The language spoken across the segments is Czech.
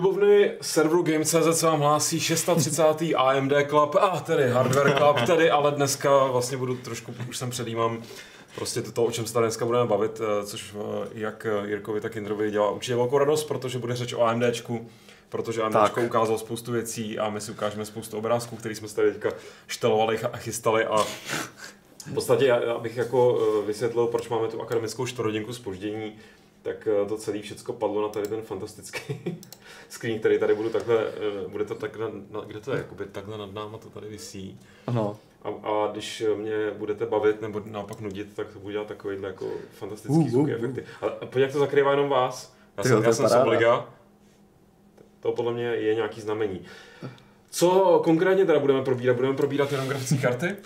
Klubovny serveru Game.cz se vám hlásí 630. AMD Club, a ah, tedy Hardware Club, tedy, ale dneska vlastně budu trošku, už jsem předjímám, prostě to, o čem se tady dneska budeme bavit, eh, což eh, jak Jirkovi, tak Indrovi dělá určitě velkou radost, protože bude řeč o AMDčku, protože AMD ukázal spoustu věcí a my si ukážeme spoustu obrázků, které jsme se tady teďka štelovali a chystali a v podstatě, abych jako eh, vysvětlil, proč máme tu akademickou čtvrthodinku spoždění, tak to celé všechno padlo na tady ten fantastický screen, který tady budu takhle, bude to takhle, kde to je, jakoby takhle nad náma to tady visí. Ano. A, a když mě budete bavit nebo naopak nudit, tak to budu dělat takovýhle jako fantastický uh, zvuky, uh, efekty. A pojď, jak to zakrývá jenom vás. Já jsem, já jsem Sobliga. To podle mě je nějaký znamení. Co konkrétně teda budeme probírat? Budeme probírat jenom grafické karty?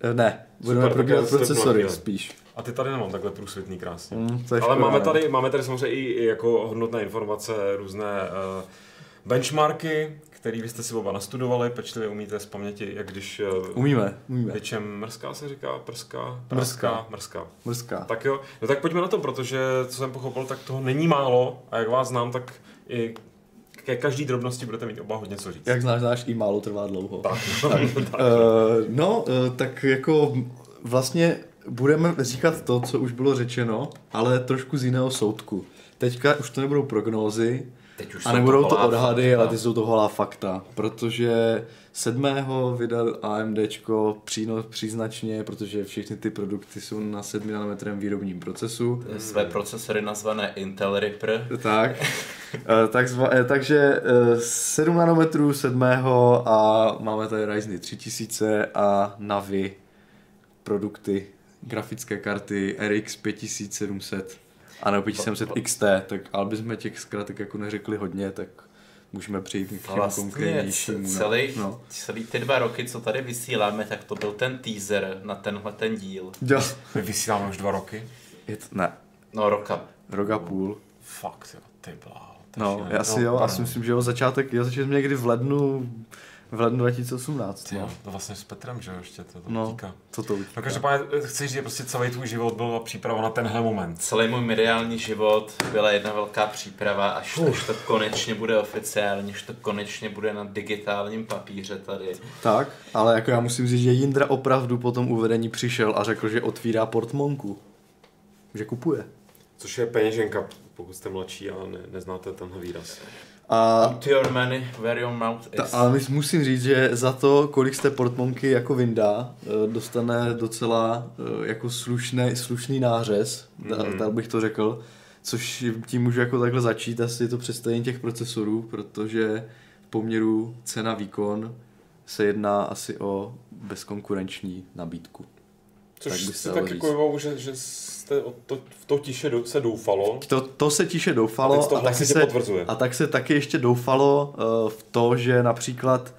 Eh, ne, budeme Super, probírat procesory spíš. A ty tady nemám takhle průsvitný krásně. Mm, Ale máme tady, máme tady samozřejmě i jako hodnotné informace, různé uh, benchmarky, který vy jste si oba nastudovali, pečlivě umíte z paměti, jak když... Eh, umíme, umíme. Většem mrská se říká, prská, mrská, mrská. Mrská. Tak jo, no tak pojďme na to, protože co jsem pochopil, tak toho není málo a jak vás znám, tak i ke každý drobnosti budete mít oba hodně co říct. Jak znáš, znáš, i málo trvá dlouho. Tak, tak. tak. Uh, no, uh, tak jako vlastně budeme říkat to, co už bylo řečeno, ale trošku z jiného soudku. Teďka už to nebudou prognózy, Teď už a nebudou to odhady, ale ty jsou to holá fakta, protože sedmého vydal AMDčko příno, příznačně, protože všechny ty produkty jsou na 7 nanometrem výrobním procesu. Své procesory nazvané Intel Reaper. Tak, eh, tak zva, eh, takže 7 eh, nanometrů sedmého a máme tady Ryzen 3000 a Navi produkty, grafické karty RX 5700 a nebo 5700 XT, tak ale bychom těch zkrátek jako neřekli hodně, tak můžeme přijít k těm vlastně konkrétnějším. Celý, no. celý ty dva roky, co tady vysíláme, tak to byl ten teaser na tenhle ten díl. Jo. My vysíláme už dva roky? Je to, ne. No roka. Roka půl. Fakt jo, ty bláho. No, já si no, jo, asi myslím, že jo, začátek, já začal někdy v lednu v lednu 2018. Jo, to vlastně s Petrem, že jo, ještě to, to no, utíká. Co to utíká. No každopádně eh, chci říct, že prostě celý tvůj život byl příprava na tenhle moment. Celý můj mediální život byla jedna velká příprava, až, až to konečně bude oficiálně, až to konečně bude na digitálním papíře tady. Tak, ale jako já musím říct, že Jindra opravdu po tom uvedení přišel a řekl, že otvírá portmonku. Že kupuje. Což je peněženka, pokud jste mladší a ne, neznáte tenhle výraz. A, to your money, where your mouth is. Ta, ale musím říct, že za to, kolik jste portmonky jako vynda, eh, dostane docela eh, jako slušný, slušný nářez, mm-hmm. tak bych to řekl, což tím můžu jako takhle začít asi to představení těch procesorů, protože v poměru cena-výkon se jedná asi o bezkonkurenční nabídku. Což tak si taky kojivou, že, že jste to, v to tiše do, se doufalo. To, to se tiše doufalo a, a, taky se, potvrzuje. a tak se taky ještě doufalo uh, v to, že například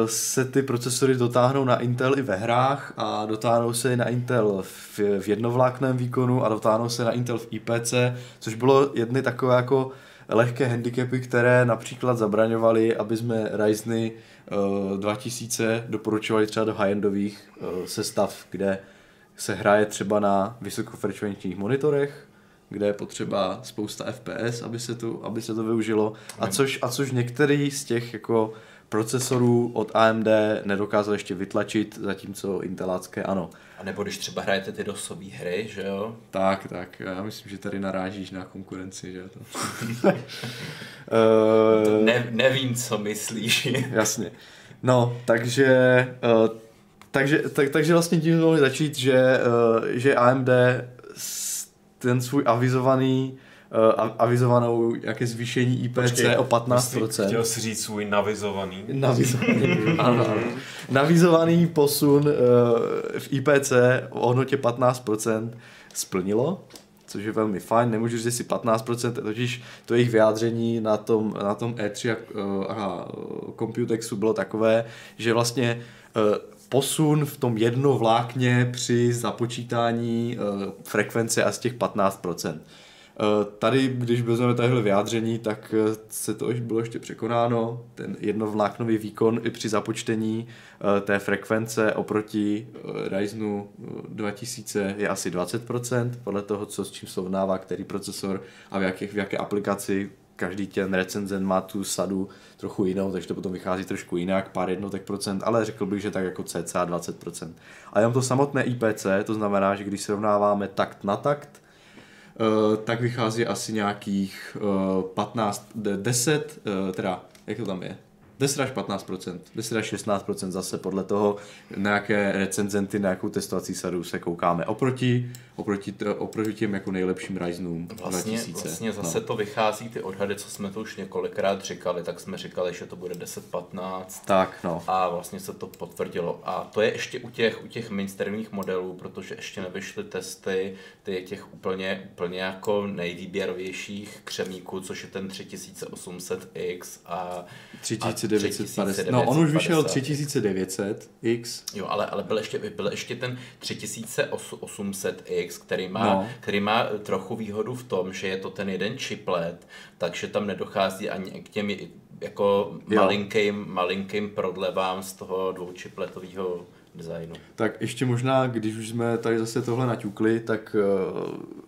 uh, se ty procesory dotáhnou na Intel i ve hrách a dotáhnou se na Intel v, v jednovlákném výkonu a dotáhnou se na Intel v IPC, což bylo jedny takové jako lehké handicapy, které například zabraňovaly, aby jsme Ryzeny uh, 2000 doporučovali třeba do high-endových uh, sestav, kde se hraje třeba na vysokofrekvenčních monitorech, kde je potřeba spousta FPS, aby se to, aby se to využilo. A což, a což některý z těch jako procesorů od AMD nedokázal ještě vytlačit, zatímco Intelácké ano. A nebo když třeba hrajete ty dosové hry, že jo? Tak, tak. Já myslím, že tady narážíš na konkurenci, že to. to ne, nevím, co myslíš. Jasně. No, takže uh, takže, tak, takže vlastně tím mohli začít, že, uh, že AMD ten svůj avizovaný uh, avizovanou jaké zvýšení IPC Počkej, o 15%. Chtěl jsi říct svůj navizovaný. Navizovaný, ano. Navizovaný posun uh, v IPC o hodnotě 15% splnilo což je velmi fajn, nemůžu říct si 15%, totiž to jejich vyjádření na tom, na tom E3 a, a Computexu bylo takové, že vlastně posun v tom jednovlákně při započítání uh, frekvence asi těch 15%. Uh, eh, tady, když vezmeme tahle vyjádření, tak uh, se to už bylo ještě překonáno. Ten jednovláknový výkon i při započtení té frekvence oproti Ryzenu 2000 je asi 20%, podle toho, co s čím srovnává, který procesor a v, jakých, v jaké aplikaci každý ten recenzent má tu sadu trochu jinou, takže to potom vychází trošku jinak, pár jednotek procent, ale řekl bych, že tak jako cca 20%. A jenom to samotné IPC, to znamená, že když srovnáváme takt na takt, eh, tak vychází asi nějakých eh, 15, de- 10, eh, teda, jak to tam je? 10 až 15%, 10 až 16% zase podle toho, na jaké recenzenty, na jakou testovací sadu se koukáme. Oproti, oproti, oproti těm jako nejlepším Ryzenům Vlastně, 2000. vlastně zase no. to vychází, ty odhady, co jsme to už několikrát říkali, tak jsme říkali, že to bude 10-15 Tak, no. a vlastně se to potvrdilo. A to je ještě u těch, u těch mainstreamových modelů, protože ještě nevyšly testy ty těch úplně, úplně jako nejvýběrovějších křemíků, což je ten 3800X a 3950. No, on už vyšel 3900X. Jo, ale, ale byl, ještě, byl ještě ten 3800X, který má, No. který má trochu výhodu v tom, že je to ten jeden chiplet, takže tam nedochází ani k těm jako Jo. malinkým, malinkým prodlevám z toho dvoučipletového designu. Tak ještě možná, když už jsme tady zase tohle naťukli, tak eh,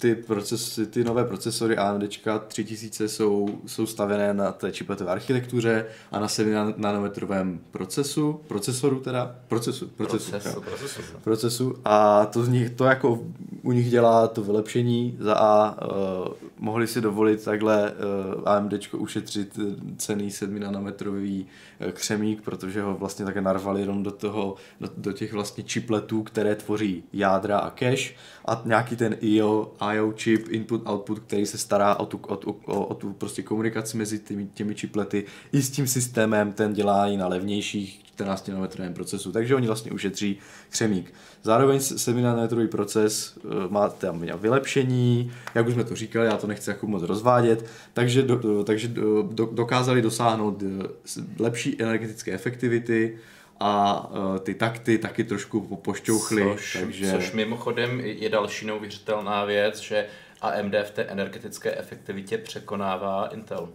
ty, proces, ty nové procesory AMD 3000 jsou, jsou stavěné na té chipletové architektuře a na 7 nanometrovém procesu, procesoru teda, procesu, procesu, Proces. jo. Procesu. procesu a to z nich, to jako u nich dělá to vylepšení za A uh, mohli si dovolit takhle uh, AMD ušetřit eh, cený 7 nanometrový eh, křemík, protože ho vlastně také narvali jenom do toho, do, do těch vlastně chipletů, které tvoří jádra a cache a nějaký ten IO, IO chip, input, output, který se stará o tu, o, o, o tu prostě komunikaci mezi těmi, těmi chiplety i s tím systémem, ten dělá i na levnějších 14 nanometrovém procesu, takže oni vlastně ušetří křemík. Zároveň 7 nanometrový proces eh, má tam vylepšení, jak už jsme to říkali, já to nechci jako moc rozvádět, takže, do, takže do, do, dokázali dosáhnout eh, lepší energetické efektivity a eh, ty takty taky trošku po- pošťouchly, Což, takže... což mimochodem je další neuvěřitelná věc, že AMD v té energetické efektivitě překonává Intel.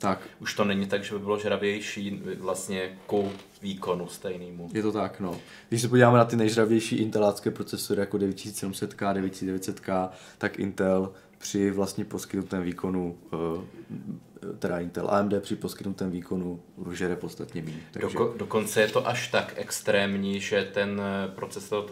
Tak, Už to není tak, že by bylo žravější vlastně ku výkonu stejnému. je to tak, no. Když se podíváme na ty nejžravější intelácké procesory jako 9700K, 9900K, tak Intel při vlastně poskytnutém výkonu, eh, teda Intel AMD při poskytnutém výkonu žere podstatně méně. Takže... Doko, dokonce je to až tak extrémní, že ten eh, procesor,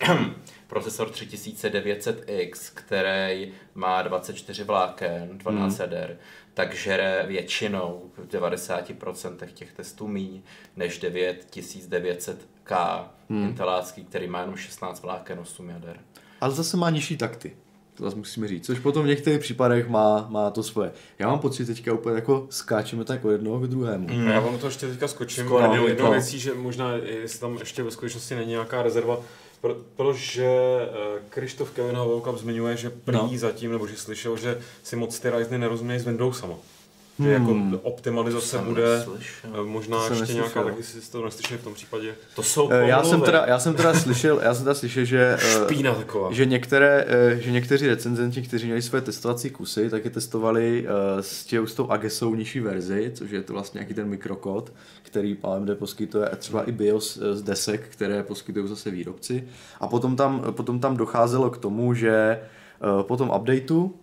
procesor 3900X, který má 24 vláken, 12 jader, tak žere většinou v 90% těch testů míň než 9900K intelácký, který má jenom 16 vláken, 8 jader. Ale zase má nižší takty. To zase musíme říct. Což potom v některých případech má, má to svoje. Já mám pocit teďka úplně jako skáčeme tak od jednoho k druhému. Mm. Já vám to ještě teďka skočím. Skoro nevím, jednou věcí, že možná jestli tam ještě ve skutečnosti není nějaká rezerva, protože Krištof Kevin Havelkamp zmiňuje, že prý no. zatím, nebo že slyšel, že si moc ty Ryzeny nerozumějí s Windowsama. Že jako optimalizace bude neslyšel. eh, možná ještě nějaká, neslyšel. taky si to neslyšeli v tom případě. To jsou Eh, Já jsem pomluvy. teda, já jsem teda slyšel, já jsem teda slyšel, že, eh, Špína taková. že, některé, že někteří recenzenti, kteří měli své testovací kusy, tak je testovali s, tě, s tou Agesou nižší verzi, což je to vlastně nějaký ten mikrokód, který AMD poskytuje, a třeba i BIOS z desek, které poskytují zase výrobci. A potom tam, potom tam docházelo k tomu, že po tom updateu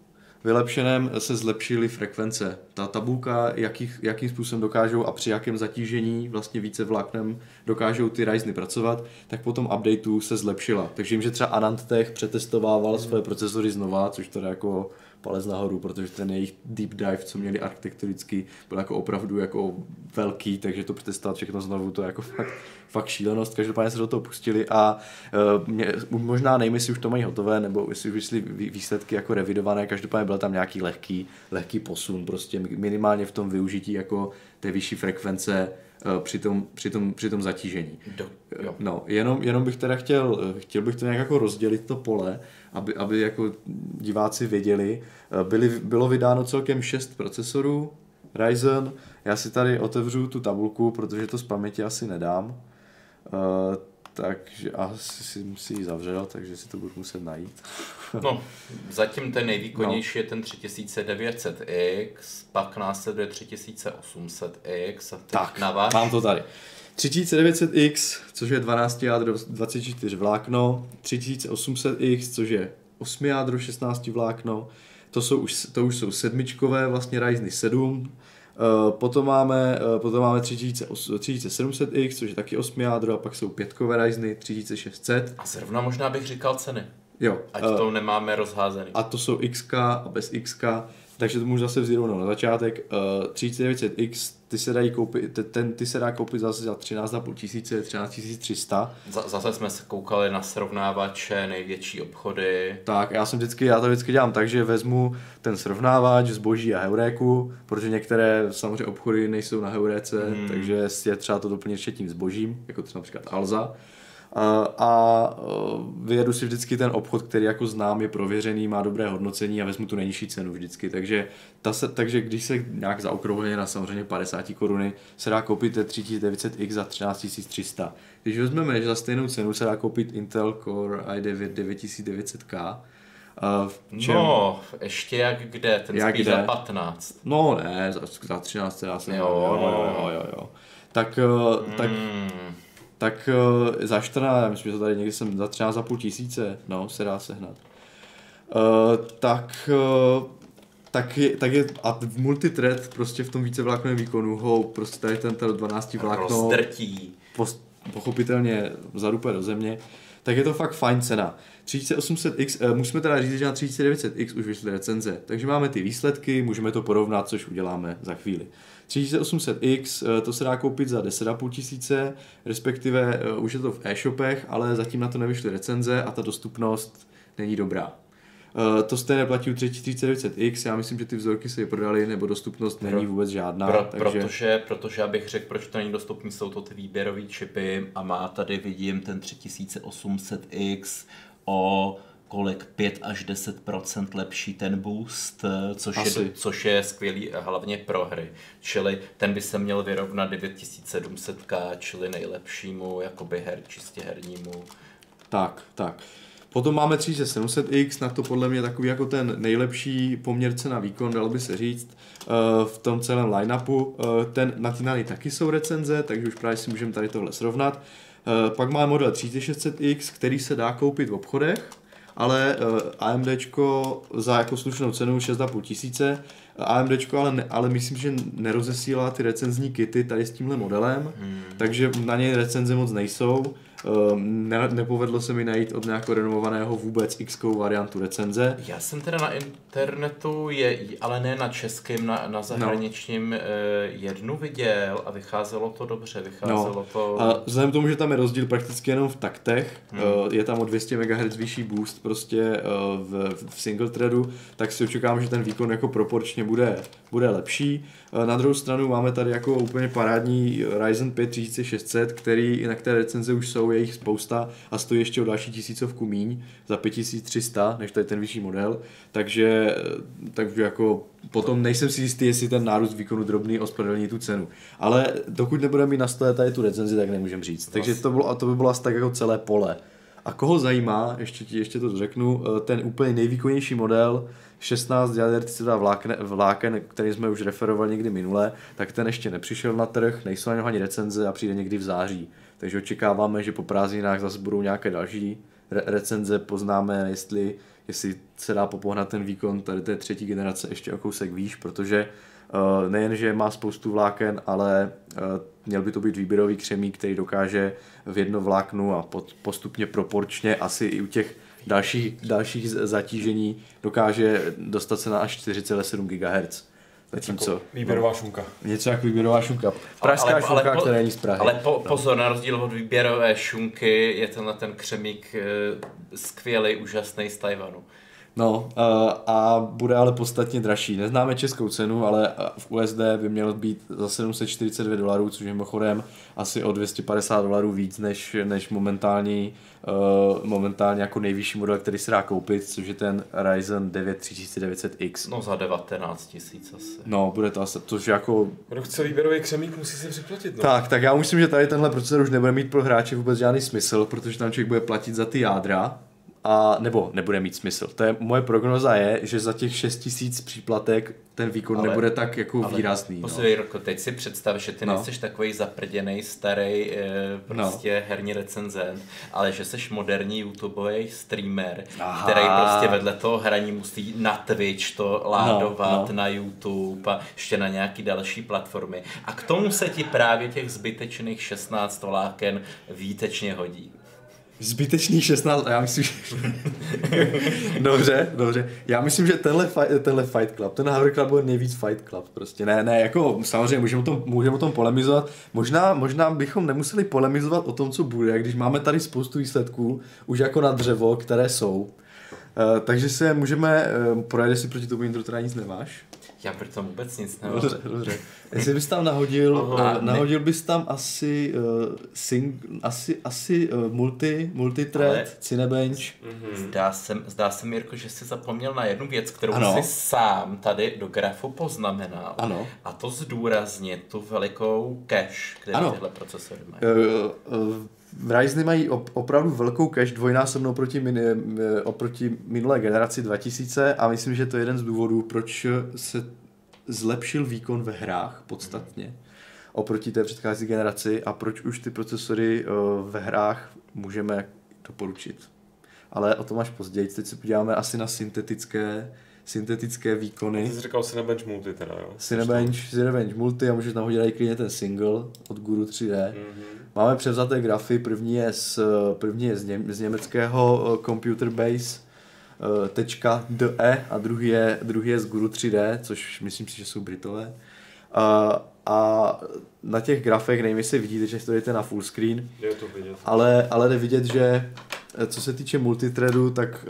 vylepšeném se zlepšily frekvence. Ta tabulka, jaký, jakým způsobem dokážou a při jakém zatížení vlastně více vláknem dokážou ty Ryzeny pracovat, tak po tom updateu se zlepšila. Takže jim, že třeba Anantech přetestovával svoje procesory znova, což teda jako palec nahoru, protože ten jejich deep dive, co měli architekturicky, byl jako opravdu jako velký, takže to přetestovat všechno znovu, to je jako fakt, fakt šílenost. Každopádně se do toho pustili a uh, mě, možná nevím, jestli už to mají hotové, nebo jestli už vý- výsledky jako revidované, každopádně byl tam nějaký lehký, lehký posun, prostě minimálně v tom využití jako té vyšší frekvence při tom, při tom, při tom zatížení. Do, jo. No, jenom, jenom bych teda chtěl, chtěl bych to nějak jako rozdělit to pole, aby, aby jako diváci věděli. Eh, Byly, bylo vydáno celkem 6 procesorů Ryzen. Já si tady otevřu tu tabulku, protože to z paměti asi nedám. Takže asi jsem si ji zavřel, takže si to budu muset najít. No, zatím ten nejvýkonnější je ten 3900X, pak následuje 3800X a Tak, na váš mám to tady. 3900X, což je 12 jádro 24 vlákno, 3800X, což je 8 jádro 16 vlákno, to, jsou už, to už jsou sedmičkové vlastně Ryzeny 7, Uh, potom máme, uh, potom máme 3700X, což je taky 8 jádro, a pak jsou pětkové Ryzeny 3600. A zrovna možná bych říkal ceny. Jo. Ať uh, to nemáme rozházený. A to jsou XK a bez XK. Takže to můžu zase vzít rovnou na začátek. Uh, 3900X, ty se dají koupit, ten, ty se dá koupit zase za 13,5 tisíce, 13 300. Zase jsme se koukali na srovnávače, největší obchody. Tak, já jsem vždycky, já to vždycky dělám tak, že vezmu ten srovnávač zboží a heuréku, protože některé samozřejmě obchody nejsou na heuréce, hmm. takže je třeba to doplnit ještě tím zbožím, jako třeba například Alza a vyjedu si vždycky ten obchod, který jako znám, je prověřený, má dobré hodnocení a vezmu tu nejnižší cenu vždycky. Takže, ta se, takže když se nějak zaokrouhleně na samozřejmě 50 koruny se dá koupit 3900X za 13300. Když vezmeme, že za stejnou cenu se dá koupit Intel Core i9 9900K, Uh, čem... No, ještě jak kde, ten jak spíš kde? za 15. No ne, za, za 13 já jsem jo. Jo, jo, jo, jo, jo. Tak, mm. tak tak uh, za 14, já myslím, že to tady někdy jsem za 13,5 tisíce, no, se dá sehnat. Uh, tak, uh, tak, je, tak je, a v multithread prostě v tom více vláknovém výkonu ho prostě tady ten 12 vlákno rozdrtí. Post, pochopitelně zadupe do země, tak je to fakt fajn cena. 3800X, uh, musíme teda říct, že na 3900X už vyšly recenze, takže máme ty výsledky, můžeme to porovnat, což uděláme za chvíli. 3800X, eh, to se dá koupit za 10,5 tisíce, respektive eh, už je to v e-shopech, ale zatím na to nevyšly recenze a ta dostupnost není dobrá. Uh, to stejné platí u 3900X, já myslím, že ty vzorky se prodaly, nebo dostupnost Pro, není vůbec žádná. Pro, takže... protože, protože já bych řekl, proč to není dostupný, jsou to ty výběrové čipy a má tady vidím ten 3800X o kolik 5 až 10% lepší ten boost, eh, což je, což je skvělý hlavně pro hry. Čili ten by se měl vyrovnat 9700K, čili nejlepšímu jakoby her, čistě hernímu. Tak, tak. Potom máme 3700X, na to podle mě takový jako ten nejlepší poměrce na výkon, dalo by se říct, eh, v tom celém line-upu. Eh, ten na taky jsou recenze, takže už právě si můžeme tady tohle srovnat. Pak máme model 3600X, který se dá koupit v obchodech, ale eh, AMD za jako slušnou cenu 6,5 tisíce, AMD, ale, ne, ale myslím, že nerozesílá ty recenzní kity tady s tímhle modelem, hmm. takže na něj recenze moc nejsou. Ehm, ne, nepovedlo se mi najít od nějakého renomovaného vůbec x variantu recenze. Já jsem teda na internetu, je, ale ne na českém, na, na zahraničním no. jednu viděl a vycházelo to dobře, vycházelo no. to... A vzhledem k tomu, že tam je rozdíl prakticky jenom v taktech, hmm. Eh, je tam o 200 MHz vyšší boost prostě eh, v, v single threadu, tak si očekávám, že ten výkon jako proporčně bude, bude lepší. Na druhou stranu máme tady jako úplně parádní Ryzen 5 3600, který na které recenze už jsou, je jich spousta a stojí ještě o další tisícovku míň za 5300, než tady ten vyšší model, takže, takže jako potom nejsem si jistý, jestli ten nárůst výkonu drobný ospravedlní tu cenu. Ale dokud nebudeme mít na stole tady tu recenzi, tak nemůžeme říct. Takže to, bylo, to by bylo asi tak jako celé pole. A koho zajímá, ještě, ti, ještě to řeknu, ten úplně nejvýkonnější model, 16 jader vláken, vláken, který jsme už referovali někdy minule, tak ten ještě nepřišel na trh, nejsou na něho ani recenze a přijde někdy v září. Takže očekáváme, že po prázdninách zase budou nějaké další re- recenze, poznáme, jestli, jestli se dá popohnat ten výkon tady té třetí generace ještě o kousek výš, protože uh, nejen, že má spoustu vláken, ale uh, měl by to být výběrový křemík, který dokáže v jedno vláknu a pod, postupně proporčně asi i u těch dalších, dalších zatížení dokáže dostat se na až 4,7 GHz. Zatímco, jako výběrová šunka. Něco jako výběrová šunka. Pražská ale, šunka, ale, která není z Prahy. Ale po, no. pozor, na rozdíl od výběrové šunky je tenhle ten křemík e, skvělý, úžasný z Tajvanu. No a bude ale podstatně dražší. Neznáme českou cenu, ale v USD by měl být za 742 dolarů, což je mimochodem asi o 250 dolarů víc než, než momentální, uh, momentálně jako nejvyšší model, který se dá koupit, což je ten Ryzen 9 3900X. No za 19 tisíc asi. No, bude to asi, což jako... Kdo chce výběrový křemík, musí si připlatit. No. Tak, tak já myslím, že tady tenhle procesor už nebude mít pro hráče vůbec žádný smysl, protože tam člověk bude platit za ty jádra, a nebo nebude mít smysl. To je, moje prognoza je, že za těch 6000 příplatek ten výkon ale, nebude tak jako ale výrazný. Poslední no. teď si představ, že ty no. nejsi takový zaprděný starý e, prostě no. herní recenzent, ale že jsi moderní YouTubeový streamer, Aha. který prostě vedle toho hraní musí na Twitch to ládovat, no, no. na YouTube a ještě na nějaký další platformy. A k tomu se ti právě těch zbytečných 16 vláken výtečně hodí. Zbytečný 16, já myslím, že... dobře, dobře. Já myslím, že tenhle, fight, tenhle Fight Club, ten Harvard Club byl nejvíc Fight Club prostě. Ne, ne, jako samozřejmě můžeme o tom, můžeme o tom polemizovat. Možná, možná bychom nemuseli polemizovat o tom, co bude, když máme tady spoustu výsledků, už jako na dřevo, které jsou. Uh, takže se můžeme, uh, projet, si proti tomu intro teda nic nemáš. Já pro to vůbec nic nemám. Dobře, dobře. Jestli bys tam nahodil, Aha, uh, nahodil bys tam asi, uh, sing, asi, asi uh, multi, multithread, Ale... Cinebench. Mm-hmm. Zdá se, zdá se Mirko, že jsi zapomněl na jednu věc, kterou ano. jsi sám tady do grafu poznamenal. Ano. A to zdůraznit tu velikou cache, kterou tyhle procesory mají. Uh, uh, Ryzeny mají op- opravdu velkou cache dvojnásobnou oproti, min- eh, oproti minulé generaci 2000 a myslím, že to je jeden z důvodů, proč se zlepšil výkon ve hrách podstatně oproti té předcházející generaci a proč už ty procesory uh, ve hrách můžeme doporučit. Ale o tom až později. Teď se podíváme asi na syntetické syntetické výkony. Ty jsi říkal Cinebench Multi teda, jo? Cinebench, Cinebench Multi a můžeš nahodit i klidně ten single od Guru 3D. Mm-hmm. Máme převzaté grafy, první je z, první je z, ně, z německého eh, Computer Base uh, tečka .de a druhý je, druhý je z Guru 3D, což myslím si, že jsou Britové. Uh, a na těch grafech, nevím, jestli vidíte, že to jdete na full screen, je to vidět. ale, ale jde vidět, že co se týče multithreadu, tak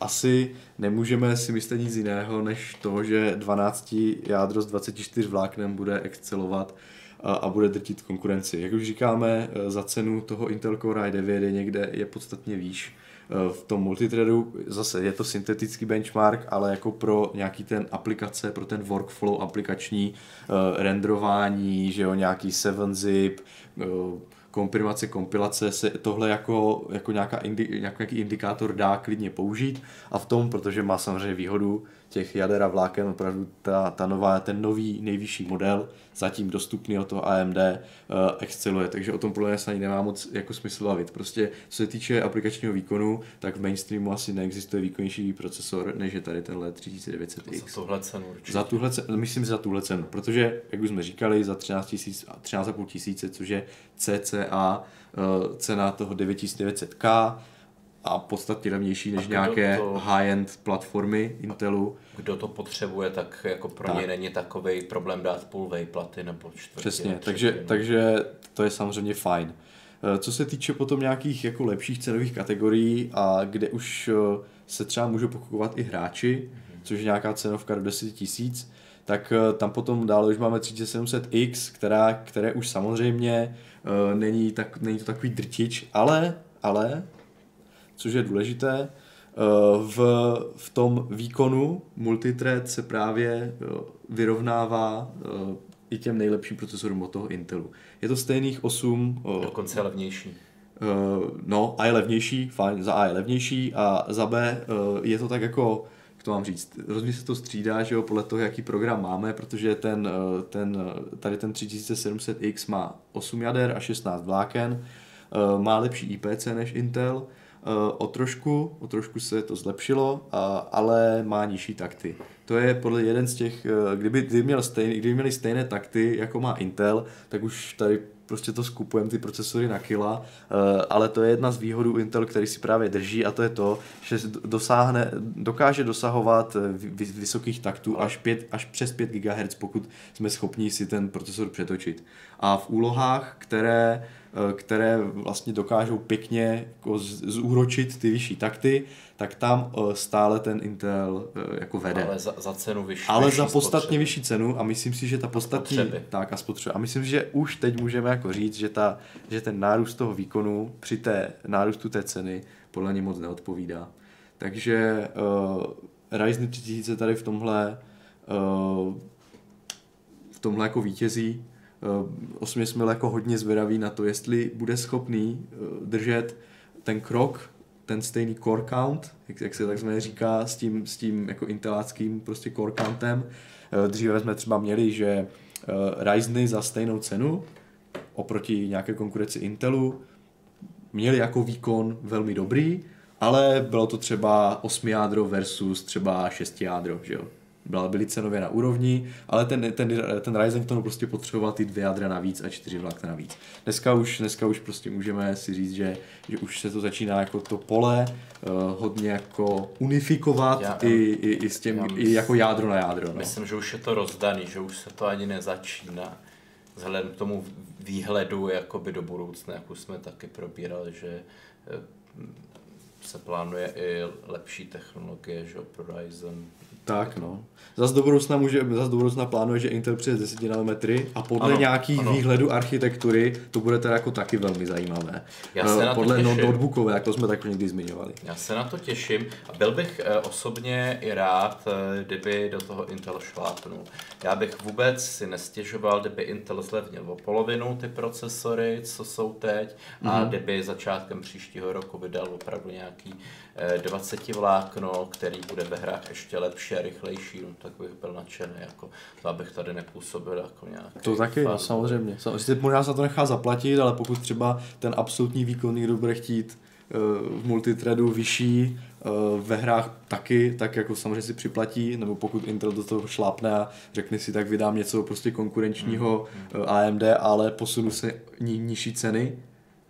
asi nemůžeme si myslet nic jiného, než to, že 12 jádro s 24 vláknem bude excelovat a, bude drtit konkurenci. Jak už říkáme, eh, za cenu toho Intel Core i9 je někde je podstatně výš. Eh, v tom multithreadu zase je to syntetický benchmark, ale jako pro nějaký ten aplikace, pro ten workflow aplikační uh, renderování, že jo, nějaký 7-zip, uh, komprimace, kompilace se tohle jako, jako nějaká indi, nějaký indikátor dá klidně použít a v tom, protože má samozřejmě výhodu těch jader a vláken, opravdu ta, ta nová, ten nový nejvyšší model, zatím dostupný od toho AMD, uh, eh, exceluje, takže o tom podle mě se ani nemá moc jako smysl bavit. Prostě co se týče aplikačního výkonu, tak v mainstreamu asi neexistuje výkonnější procesor, než je tady tenhle 3900X. Za tuhle cenu určitě. Za tuhle cenu, myslím si za tuhle cenu, protože, jak už jsme říkali, za 13 13,5 tisíce, což je CCA uh, cena toho 9900K, a podstatně levnější než nějaké to, high-end platformy Intelu. Kdo to potřebuje, tak jako pro tak. ně není takový problém dát půl platy nebo čtvrtě. Přesně, takže, takže to je samozřejmě fajn. Eh, co se týče potom nějakých jako lepších cenových kategorií a kde už eh, se třeba můžou pokukovat i hráči, mm-hmm. což je nějaká cenovka do 10 tisíc, tak eh, tam potom dále už máme 3700X, která, které už samozřejmě uh, není, tak, není to takový drtič, ale, ale což je důležité. Eh, v, v tom výkonu multithread se právě eh, vyrovnává eh, i těm nejlepším procesorům od toho Intelu. Je to stejných 8... Dokonce levnější. No, A je levnější, fajn, za A je levnější a za B je to tak jako, jak to mám říct, rozumí se to střídá, že jo, podle toho, jaký program máme, protože ten, ten, tady ten 3700X má 8 jader a 16 vláken, má lepší IPC než Intel, o trošku, o trošku se to zlepšilo, ale má nižší takty. To je podle jeden z těch, eh, kdyby, kdyby, měl stejný, kdyby měli stejné takty, jako má Intel, tak už tady prostě to skupujeme ty procesory na kila, eh, ale to je jedna z výhodů Intel, který si právě drží a to je to, že dosáhne, dokáže dosahovat vysokých taktů až, 5, až přes 5 GHz, pokud jsme schopni si ten procesor přetočit. A v úlohách, které Eh, které vlastně dokážou pěkně jako zúročit ty vyšší takty, tak tam eh, stále ten Intel eh, jako vede. Ale za, za cenu vyšší. Ale vyšší za podstatně spotřeby. vyšší cenu a myslím si, že ta podstatní... Tak a spotřeba. A myslím, že už teď můžeme jako říct, že, ta, že ten nárůst toho výkonu při té nárůstu té ceny podle mě moc neodpovídá. Takže uh, Ryzen 3000 tady v tomhle uh, v tomhle jako vítězí Eh, osobně jsme jako hodně zvědaví na to, jestli bude schopný eh, držet ten krok ten stejný core count, jak, jak se takzvaně říká, s tím, s tím jako inteláckým prostě core countem. Eh, Dříve jsme třeba měli, že Ryzeny za stejnou cenu oproti nějaké konkurenci Intelu měli jako výkon velmi dobrý, ale bylo to třeba 8 jádro versus třeba 6 jádro, že jo. Byla, byly cenově na úrovni, ale ten, ten, ten Ryzen k tomu prostě potřeboval ty dvě jádra navíc a čtyři vlákna navíc. Dneska už, dneska už prostě můžeme si říct, že, že už se to začíná jako to pole uh, hodně jako unifikovat Já- i, i, i, s těm, i jako jádro na jádro. No. Myslím, že už je to rozdaný, že už se to ani nezačíná. Vzhledem k tomu výhledu jakoby do budoucna, jak už jsme taky probírali, že eh, se plánuje i lepší technologie že, pro Ryzen. Tak no. Zas do budoucna, může, zas do budoucna plánuje, že Intel přijde 10 nanometry a podle ano, nějakých ano. výhledů architektury to bude teda jako taky velmi zajímavé. Já se Eh, na to podle no- těším. notebookové, jak to jsme tak někdy zmiňovali. Já se na to těším a byl bych eh, osobně i rád, eh, kdyby do toho Intel šlápnul. Já bych vůbec si nestěžoval, kdyby Intel zlevnil o polovinu ty procesory, co jsou teď, a Mhm. kdyby začátkem příštího roku vydal opravdu nějaký 20 vlákno, který bude ve hrách ještě lepší a rychlejší, no, tak bych byl nadšený. Jako, to abych tady nepůsobil jako nějaký To taky, no, fan. samozřejmě. Samozřejmě možná se to nechá zaplatit, ale pokud třeba ten absolutní výkon někdo bude chtít eh, v multithreadu vyšší, eh, ve hrách taky, tak jako samozřejmě si připlatí, nebo pokud Intel do toho šlápne a řekne si, tak vydám něco prostě konkurenčního Mhm, eh, AMD, ale posunu se ní, nižší ceny,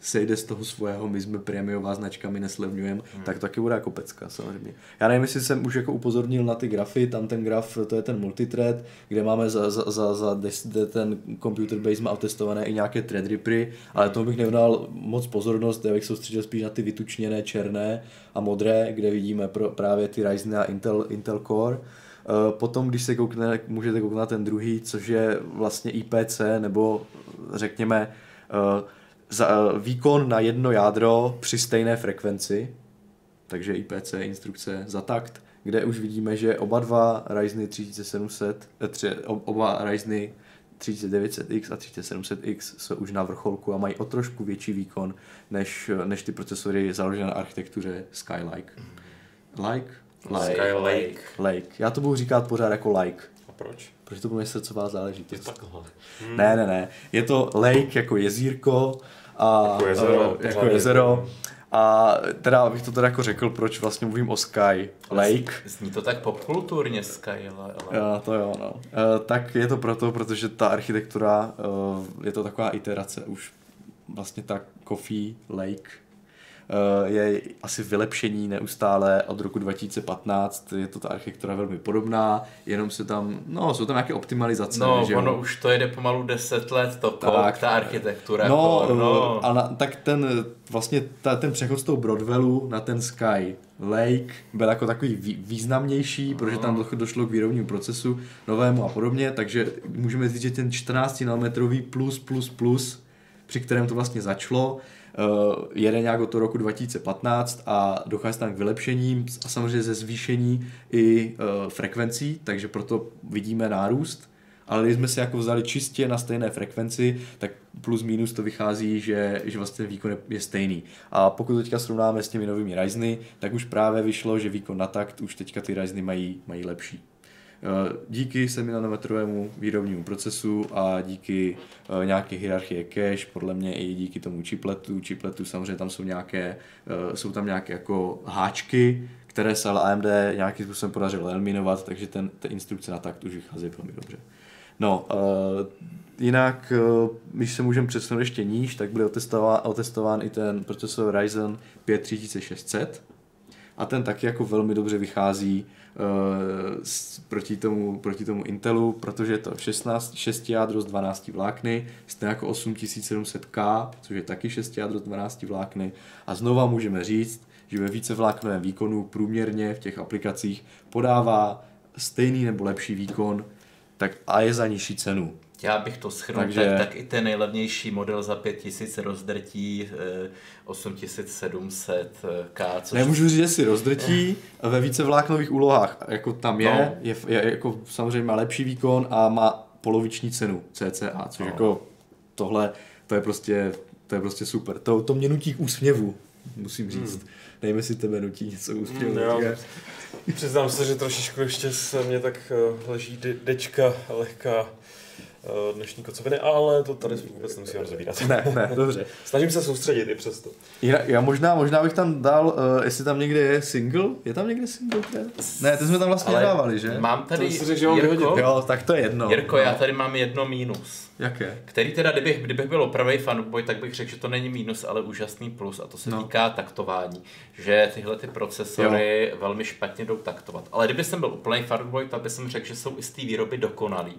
sejde z toho svého, my jsme prémiová značka, my neslevňujeme, Mhm. tak taky bude jako pecka samozřejmě. Já nevím, jestli jsem už jako upozornil na ty grafy, tam ten graf, to je ten multithread, kde máme za, za, za, za des- de- ten computer base má otestované i nějaké threadrippery, ale tomu bych nevdal moc pozornost, já bych soustředil spíš na ty vytučněné černé a modré, kde vidíme pro, právě ty Ryzen a Intel, Intel Core. Eh, Potom, když se koukne, můžete kouknout na ten druhý, což je vlastně IPC, nebo řekněme eh, za, eh, výkon na jedno jádro při stejné frekvenci, takže IPC instrukce za takt, kde už vidíme, že oba dva Ryzeny 3700, eh, tři, ob- oba Ryzeny 3900X a 3700X jsou už na vrcholku a mají o trošku větší výkon než, než ty procesory založené na architektuře Skylake. Like? Like. Skylake. Lake. Já to budu říkat pořád jako like, A proč? Protože to bude srdcová Je záležitost. takhle. Ne, ne, ne. Je to lake jako jezírko a Jako jezero, a, pořád jako jezero. A teda, abych to teda jako řekl, proč vlastně mluvím o Sky Lake. Zní to tak popkulturně Sky, ale, ale... Jo, to jo, no. E, tak je to proto, protože ta architektura, e, je to taková iterace už vlastně ta Coffee Lake je asi vylepšení neustále od roku 2015, je to ta architektura velmi podobná, jenom se tam, no, jsou tam nějaké optimalizace, No, že jo? ono už to jede pomalu 10 let, to Tak. ta architektura. No, jako, no. A na, tak ten vlastně ta, ten přechod z toho Broadwellu na ten Sky Lake byl jako takový vý, významnější, protože tam do- došlo k výrobnímu procesu novému a podobně, takže můžeme říct, že ten 14 nanometrový plus plus plus, při kterém to vlastně začalo, jede nějak od toho roku 2015 a dochází tam k vylepšením a samozřejmě ze zvýšení i uh, frekvencí, takže proto vidíme nárůst. Ale když jsme se jako vzali čistě na stejné frekvenci, tak plus minus to vychází, že, že vlastně ten výkon je, stejný. A pokud teďka srovnáme s těmi novými Ryzeny, tak už právě vyšlo, že výkon na takt už teďka ty Ryzeny mají, mají lepší. Eh, Díky 7 nanometrovému výrobnímu procesu a díky eh, nějaké hierarchie cache, podle mě i díky tomu chipletu, chipletu samozřejmě tam jsou nějaké, eh, jsou tam nějaké jako háčky, které se ale AMD nějakým způsobem podařilo eliminovat, takže ten, ty instrukce na takt už vychází velmi dobře. No, uh, jinak, uh, když se můžeme přesunout ještě níž, tak byl otestován, otestován i ten procesor Ryzen 5 3600 a ten taky jako velmi dobře vychází proti, tomu, proti tomu Intelu, protože je to 16, 6 jádro z 12 vlákny, stejně jako 8700K, což je taky 6 jádro z 12 vlákny a znova můžeme říct, že ve více vláknovém výkonu průměrně v těch aplikacích podává stejný nebo lepší výkon tak a je za nižší cenu. Já bych to schrnul, Takže- tak, tak i ten nejlevnější model za 5000 rozdrtí eh, 8700K, což Nemůžu říct, že si rozdrtí ve více vláknových úlohách, jako tam je, No. je, je, jako samozřejmě má lepší výkon a má poloviční cenu CCA, což No. jako tohle, to je prostě, to je prostě super. To, to mě nutí k úsměvu. musím říct. Nevím, jestli tebe nutí něco. Hmm, jo. teďka. Přiznám se, že trošičku ještě se mě tak eh, leží de- dečka lehká eh, dnešní kocoviny, ale to tady vůbec nemusíme rozebírat. ne, ne, dobře. Snažím se soustředit i přesto. Já, já možná, možná bych tam dal, uh, jestli tam někde je single. Je tam někde single? Ne, ty jsme tam vlastně Ale nedávali, že? Mám tady, To jsi řekl, že Jirko, vyhodit. Jo, tak to je jedno. Jirko, já tady mám jedno mínus. Jaké? Který teda, kdybych, kdybych byl opravdový fanboy, tak bych řekl, že to není mínus, ale úžasný plus a to se No. no. týká taktování. Že tyhle ty procesory jo. velmi špatně jdou taktovat. Ale kdyby jsem byl úplný fanboy, tak bych jsem řekl, že jsou i z té výroby dokonalý.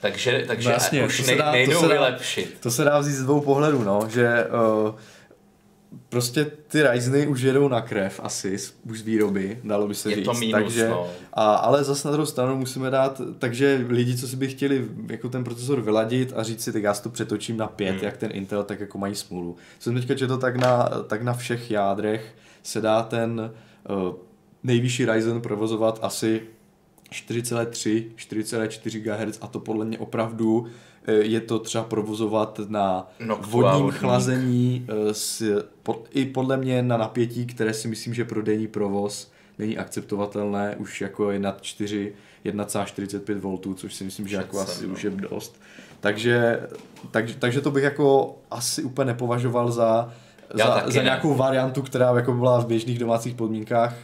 Takže, takže No jasně, už to se dá- to nejdou se dá- vylepšit. To se dá vzít z dvou pohledů, no, že uh, prostě ty Ryzeny už jedou na krev asi, už z výroby, dalo by se Je říct. to mínus, takže, no. a, ale zase na druhou stranu musíme dát, takže lidi, co si by chtěli jako ten procesor vyladit a říct si, tak já si to přetočím na pět, Hmm. jak ten Intel, tak jako mají smůlu. Jsem teďka četl, tak na, tak na všech jádrech se dá ten uh, nejvyšší Ryzen provozovat asi 4,3, 4,4 GHz a to podle mě opravdu eh, je to třeba provozovat na Noctua vodním vodník. chlazení eh, s, po, i podle mě na napětí, které si myslím, že pro denní provoz není akceptovatelné už jako je nad 4, 1,45 V, což si myslím, že jako Přece, asi no. už je dost. Takže, takže, takže to bych jako asi úplně nepovažoval za, za, taky za ne. nějakou variantu, která jako byla v běžných domácích podmínkách.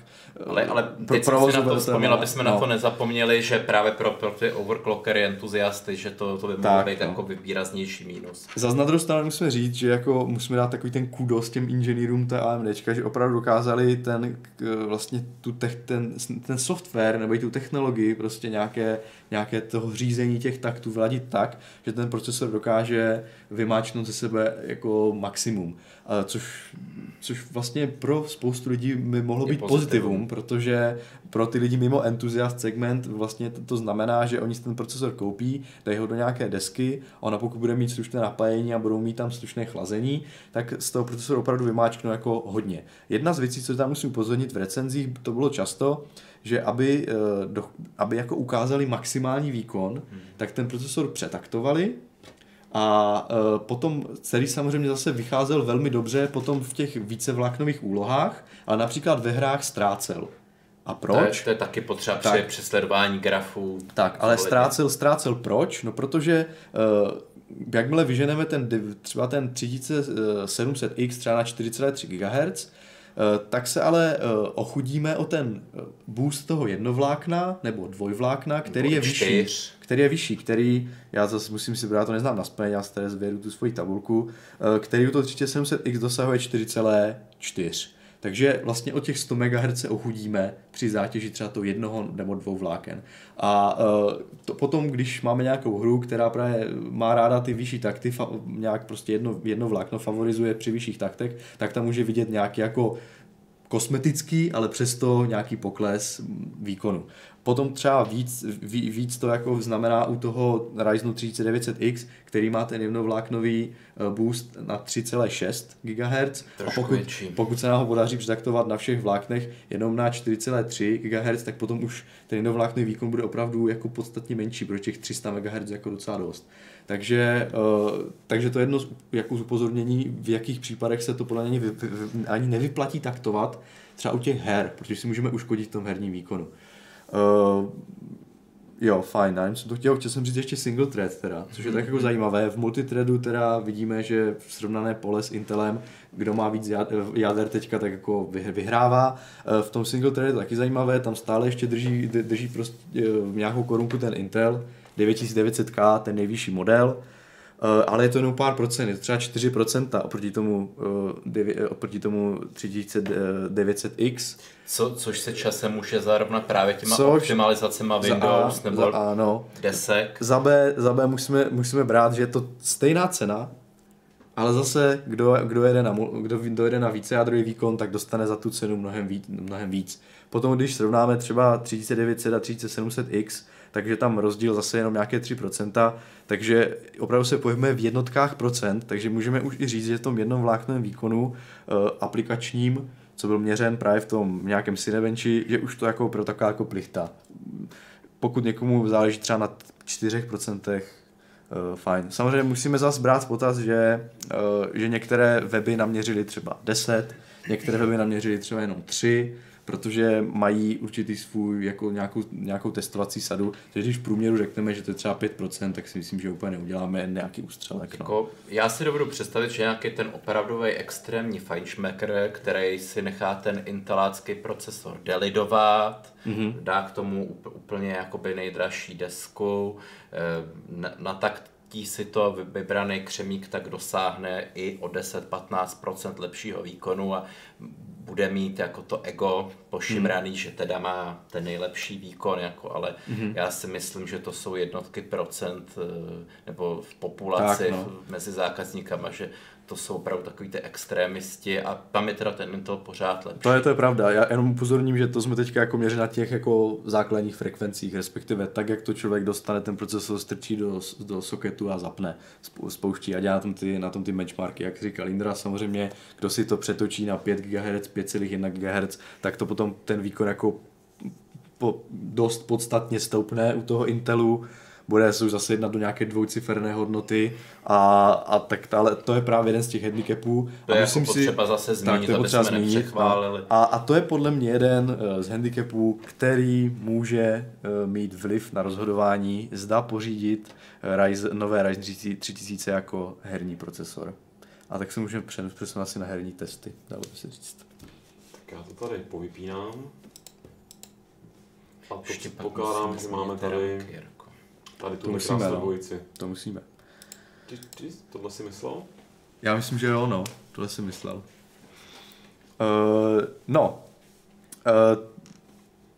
Ale, ale pro teď jsem si na to vzpomněl, aby jsme no. na to nezapomněli, že právě pro, pro ty overclockery entuziasty, že to, to by mohlo Tak, být no. jako výraznější mínus. Zas na druhou stranu musíme říct, že jako musíme dát takový ten kudos těm inženýrům té AMDčka, že opravdu dokázali ten, k- vlastně tu tech, ten, ten software nebo i tu technologii, prostě nějaké, nějaké toho řízení těch taktů vyladit tak, že ten procesor dokáže vymáčknout ze sebe jako maximum. A Což, což vlastně pro spoustu lidí by mohlo Je být pozitivum. pozitivum, protože pro ty lidi mimo entuziast segment vlastně to, to znamená, že oni si ten procesor koupí, dají ho do nějaké desky, ona pokud bude mít slušné napájení a budou mít tam slušné chlazení, tak z toho procesoru opravdu vymáčknou jako hodně. Jedna z věcí, co tam musím upozornit v recenzích, to bylo často, že aby, eh, do, aby jako ukázali maximální výkon, tak ten procesor přetaktovali, a e, potom celý samozřejmě zase vycházel velmi dobře potom v těch vícevláknových úlohách, ale například ve hrách ztrácel. A To je, proč? to je taky potřeba Tak. při přesledování grafů. Tak, ale ztrácel, ztrácel proč? No protože uh, jakmile vyženeme ten, třeba ten 3700X třeba na 4,3 GHz, eh, tak se ale eh, ochudíme o ten boost toho jednovlákna nebo dvojvlákna, který je Nebo vyšší, čtyř. Který je vyšší, který, já zase musím si brát, to neznám na já si tady zvěru tu svoji tabulku, eh, který u toho 3700X dosahuje 4,4. Takže vlastně o těch 100 MHz ochudíme při zátěži třeba to jednoho nebo dvou vláken. A uh, to potom, když máme nějakou hru, která právě má ráda ty vyšší takty, fa- nějak prostě jedno, jedno vlákno favorizuje při vyšších taktech, tak tam může vidět nějaký jako kosmetický, ale přesto nějaký pokles výkonu. Potom třeba víc, ví, víc to jako znamená u toho Ryzenu 3900X, který má ten jednovláknový eh, boost na 3,6 GHz. A pokud, větší. pokud se nám ho podaří přetaktovat na všech vláknech jenom na 4,3 GHz, tak potom už ten jednovláknový výkon bude opravdu jako podstatně menší, protože těch 300 MHz jako docela dost. Takže, uh, takže to je jedno z, jako z upozornění, v jakých případech se to podle mě vy, ani nevyplatí taktovat, třeba u těch her, protože si můžeme uškodit v tom herním výkonu. Uh, jo, fajn, já jsem to chtěl, chtěl jsem říct ještě single thread teda, což je tak jako zajímavé. V multithreadu teda vidíme, že srovnané pole s Intelem, kdo má víc jader teďka, tak jako vy- vyhrává. Eh, V tom single thread je taky zajímavé, tam stále ještě drží, drží prostě eh, nějakou korunku ten Intel, 9900K, ten nejvyšší model, ale je to jenom pár procent, je to třeba 4% oproti tomu, eh, devi- eh, oproti tomu 3900X. Co, což se časem může zarovnat právě těma Což- optimalizacema Za A, Windows nebo za A, no. desek. Za B, za B musíme, musíme brát, že je to stejná cena, ale zase, kdo, kdo, jede na, kdo, kdo jede na vícejádrový výkon, tak dostane za tu cenu mnohem víc, mnohem víc. Potom, když srovnáme třeba 3900 a 3700X, takže tam rozdíl zase jenom nějaké 3%, takže opravdu se pohybujeme v jednotkách procent, takže můžeme už i říct, že v tom jednom vláknovém výkonu uh, aplikačním, co byl měřen právě v tom nějakém Cinebenchi, že už to jako pro taková jako plichta. Pokud někomu záleží třeba na 4%, Uh, fajn. Samozřejmě musíme zase brát v potaz, že, uh, že některé weby naměřily třeba 10, některé weby naměřili třeba jenom 3, protože mají určitý svůj jako nějakou, nějakou testovací sadu, takže když v průměru řekneme, že to je třeba 5%, tak si myslím, že úplně neuděláme nějaký ústřelek. No. Jako, já si dovedu představit, že nějaký ten opravdový extrémní fajnšmekr, který si nechá ten intelácký procesor delidovat, mm-hmm. dá k tomu úplně jakoby nejdražší desku, eh, na, na tak si to vybraný křemík tak dosáhne i o 10-15% lepšího výkonu a bude mít jako to ego pošimraný, hmm. že teda má ten nejlepší výkon, jako, ale hmm. já si myslím, že to jsou jednotky procent eh, nebo v populaci tak, no. mezi zákazníkama, že to jsou opravdu takový ty extrémisti a tam je teda ten Intel pořád lepší. To je, to je pravda. Já jenom upozorním, že to jsme teďka jako měřili na těch jako základních frekvencích, respektive tak, jak to člověk dostane, ten procesor strčí do, do soketu a zapne, spouští a dělá na tom ty, na tom ty benchmarky. Jak říkal Indra, samozřejmě, kdo si to přetočí na 5 GHz, 5,1 GHz, tak to potom ten výkon jako po, dost podstatně stoupne u toho Intelu bude se už zase jednat do nějaké dvouciferné hodnoty a, a tak ale to je právě jeden z těch handicapů. To a je myslím jako si, potřeba zase zmínit, tak to je potřeba zmínit. A, a to je podle mě jeden eh, z handicapů, který může uh, mít vliv na rozhodování, zda pořídit eh, Ryzen, nové Ryzen 3000 jako herní procesor. A tak se můžeme přesunout asi na herní testy, dalo by se říct. Tak já to tady povypínám. A to předpokládám, že máme tady... Tady tu to musíme, no. dvojici. To musíme. Ty, ty tohle si myslel? Já myslím, že jo, no. Tohle si myslel. Uh, no. Uh,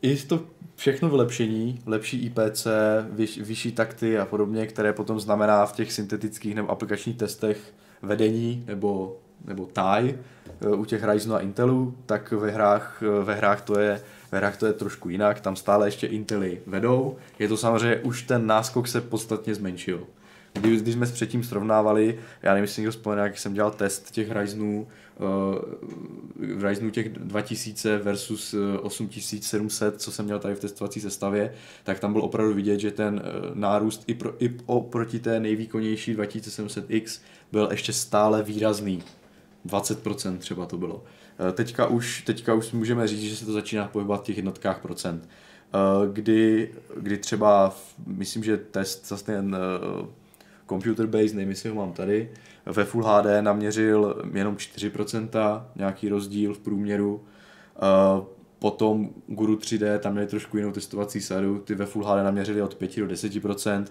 je to všechno vylepšení, lepší IPC, vyš, vyšší takty a podobně, které potom znamená v těch syntetických nebo aplikačních testech vedení nebo, nebo TAI uh, u těch Ryzenu a Intelu, tak ve hrách, ve hrách to je ve hrách to je trošku jinak, tam stále ještě Intely vedou. Je to samozřejmě, už ten náskok se podstatně zmenšil. Když, když jsme s předtím srovnávali, já nevím, jestli někdo vzpomene, jak jsem dělal test těch Ryzenů, uh, Ryzenů těch 2000 versus 8700, eh, co jsem měl tady v testovací sestavě, tak tam byl opravdu vidět, že ten uh, nárůst i, pro, i oproti té nejvýkonnější 2700X byl ještě stále výrazný. 20% třeba to bylo. Eh, teďka už, teďka už můžeme říct, že se to začíná pohybovat v těch jednotkách procent. Eh, kdy, kdy třeba, myslím, že test zase ten eh, computer based, nevím, jestli ho mám tady, ve Full HD naměřil jenom 4%, nějaký rozdíl v průměru. Potom Guru 3D, tam měli trošku jinou testovací sadu, ty ve Full HD naměřili od 5 do 10%,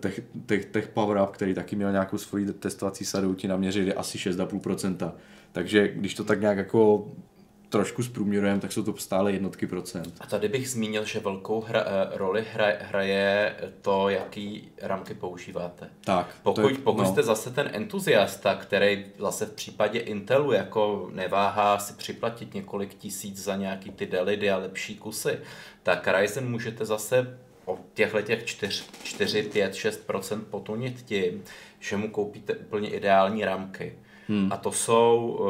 Tech, tech, tech Power Up, který taky měl nějakou svoji testovací sadu, ti naměřili asi 6,5%. Takže když to tak nějak jako trošku zprůměrujeme, tak jsou to stále jednotky procent. A tady bych zmínil, že velkou hra, eh, roli hra, hraje to, jaký ramky používáte. Tak. Pokud, je, pokud no. jste zase ten entuziasta, který zase v případě Intelu jako neváhá si připlatit několik tisíc za nějaký ty delidy a lepší kusy, tak Ryzen můžete zase o těchto těch 4, 4, 5, 6% potunit tím, že mu koupíte úplně ideální ramky. Hmm. A to jsou,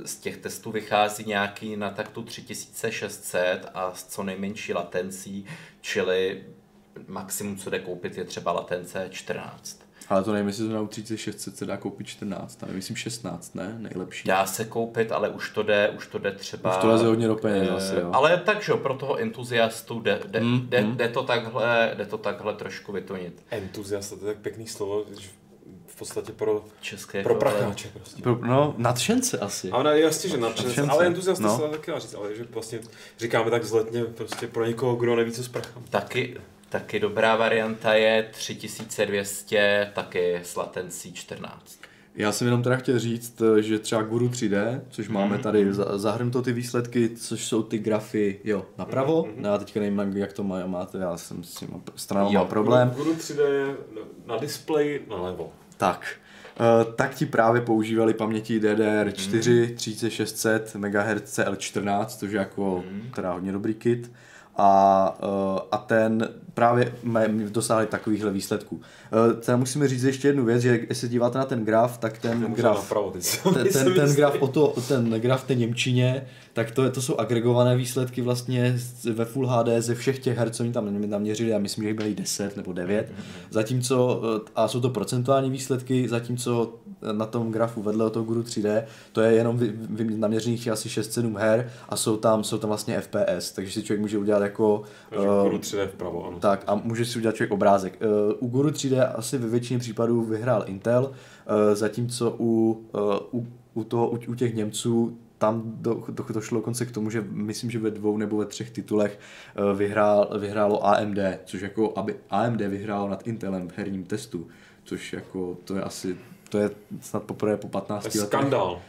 eh, z těch testů vychází nějaký na taktu 3600 a s co nejmenší latencí, čili maximum, co jde koupit, je třeba latence 14. Ale to nevím, jestli to na 3600 se dá koupit 14, ale myslím 16, ne? Nejlepší. Dá se koupit, ale už to jde, už to jde třeba... Už to leze hodně do peněz e, asi, jo. Ale takže pro toho entuziastu jde, jde, mm, jde, mm. jde, to takhle, jde to takhle trošku vytonit. Entuziasta, to je tak pěkný slovo, v podstatě pro, České pro pracháče. Prostě. Pro, no, nadšence asi. Ale jasně, že nadšence, nadšence. ale entuziasty no. se taky dá říct, ale že vlastně říkáme tak zletně prostě pro někoho, kdo neví, co s prachem. Taky, taky dobrá varianta je 3200, taky s latencí 14. Já jsem jenom teda chtěl říct, že třeba Guru 3D, což máme mhm. tady zahrnuto ty výsledky, což jsou ty grafy, jo, napravo. Mm-hmm. No, já teďka nevím, jak to máte, já jsem s tím stranou má problém. Guru 3D je na displeji nalevo. Tak, Uh, tak ti právě používali paměti DDR4 mm. 3600 MHz L14, což je jako mm. teda hodně dobrý kit. a, uh, a ten právě dosáhli takovýchhle výsledků. Uh, teda musíme říct ještě jednu věc, že jestli se díváte na ten graf, tak ten graf, napravo, ten, ten, ten graf o to, ten graf v té Němčině, tak to, to jsou agregované výsledky vlastně ve Full HD ze všech těch her, co oni tam naměřili, já myslím, že jich byly 10 nebo 9, zatímco, a jsou to procentuální výsledky, zatímco na tom grafu vedle toho Guru 3D, to je jenom vy, vy, naměřených asi 6-7 her a jsou tam, jsou tam vlastně FPS, takže si člověk může udělat jako... Takže uh, Guru 3D vpravo, ano. Tak a může si udělat člověk obrázek. Uh, u Guru 3D asi ve většině případů vyhrál Intel, uh, zatímco u, uh, u, u, toho, u, u těch Němců tam do, do, došlo dokonce k tomu, že myslím, že ve dvou nebo ve třech titulech vyhrál, vyhrálo AMD, což jako aby AMD vyhrálo nad Intelem v herním testu, což jako to je asi, to je snad poprvé po 15 letech. Skandál.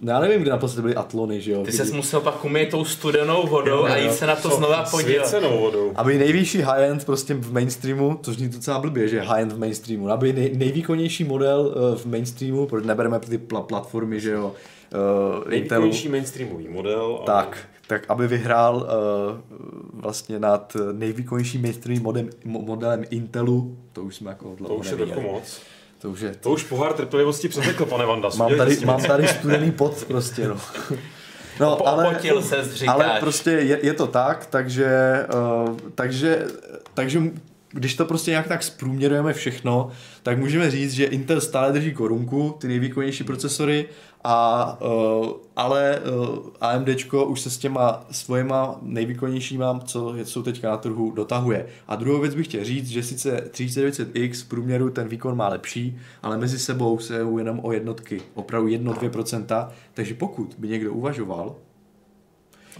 Já nevím, kde naposledy byly atlony, že jo? Ty ses musel pak umýt tou studenou vodou jo, a jít se na to znova podívat. Svěcenou vodou. Aby nejvyšší high-end prostě v mainstreamu, což zní docela blbě, že high-end v mainstreamu, aby nej, nejvýkonnější model uh, v mainstreamu, protože nebereme ty pl- platformy, že jo, uh, Nejvýkonnější mainstreamový model. Ale... Tak, tak aby vyhrál uh, vlastně nad nejvýkonnějším mainstreamovým modelem, modelem Intelu, to už jsme jako dlouho To už je trochu moc. To už je... To už pohár trpělivosti přetekl, pane Vanda. Mám tady, mám tady studený pot prostě, no. No, ale, se, ale prostě je, je, to tak, takže, uh, takže, takže když to prostě nějak tak zprůměrujeme všechno, tak můžeme říct, že Intel stále drží korunku, ty nejvýkonnější procesory, a, uh, ale uh, eh, AMD už se s těma svojima nejvýkonnějšíma, co jsou teďka na trhu, dotahuje. A druhou věc bych chtěl říct, že sice 3900X v průměru ten výkon má lepší, ale mezi sebou se jenom o jednotky, opravdu 1-2%, takže pokud by někdo uvažoval,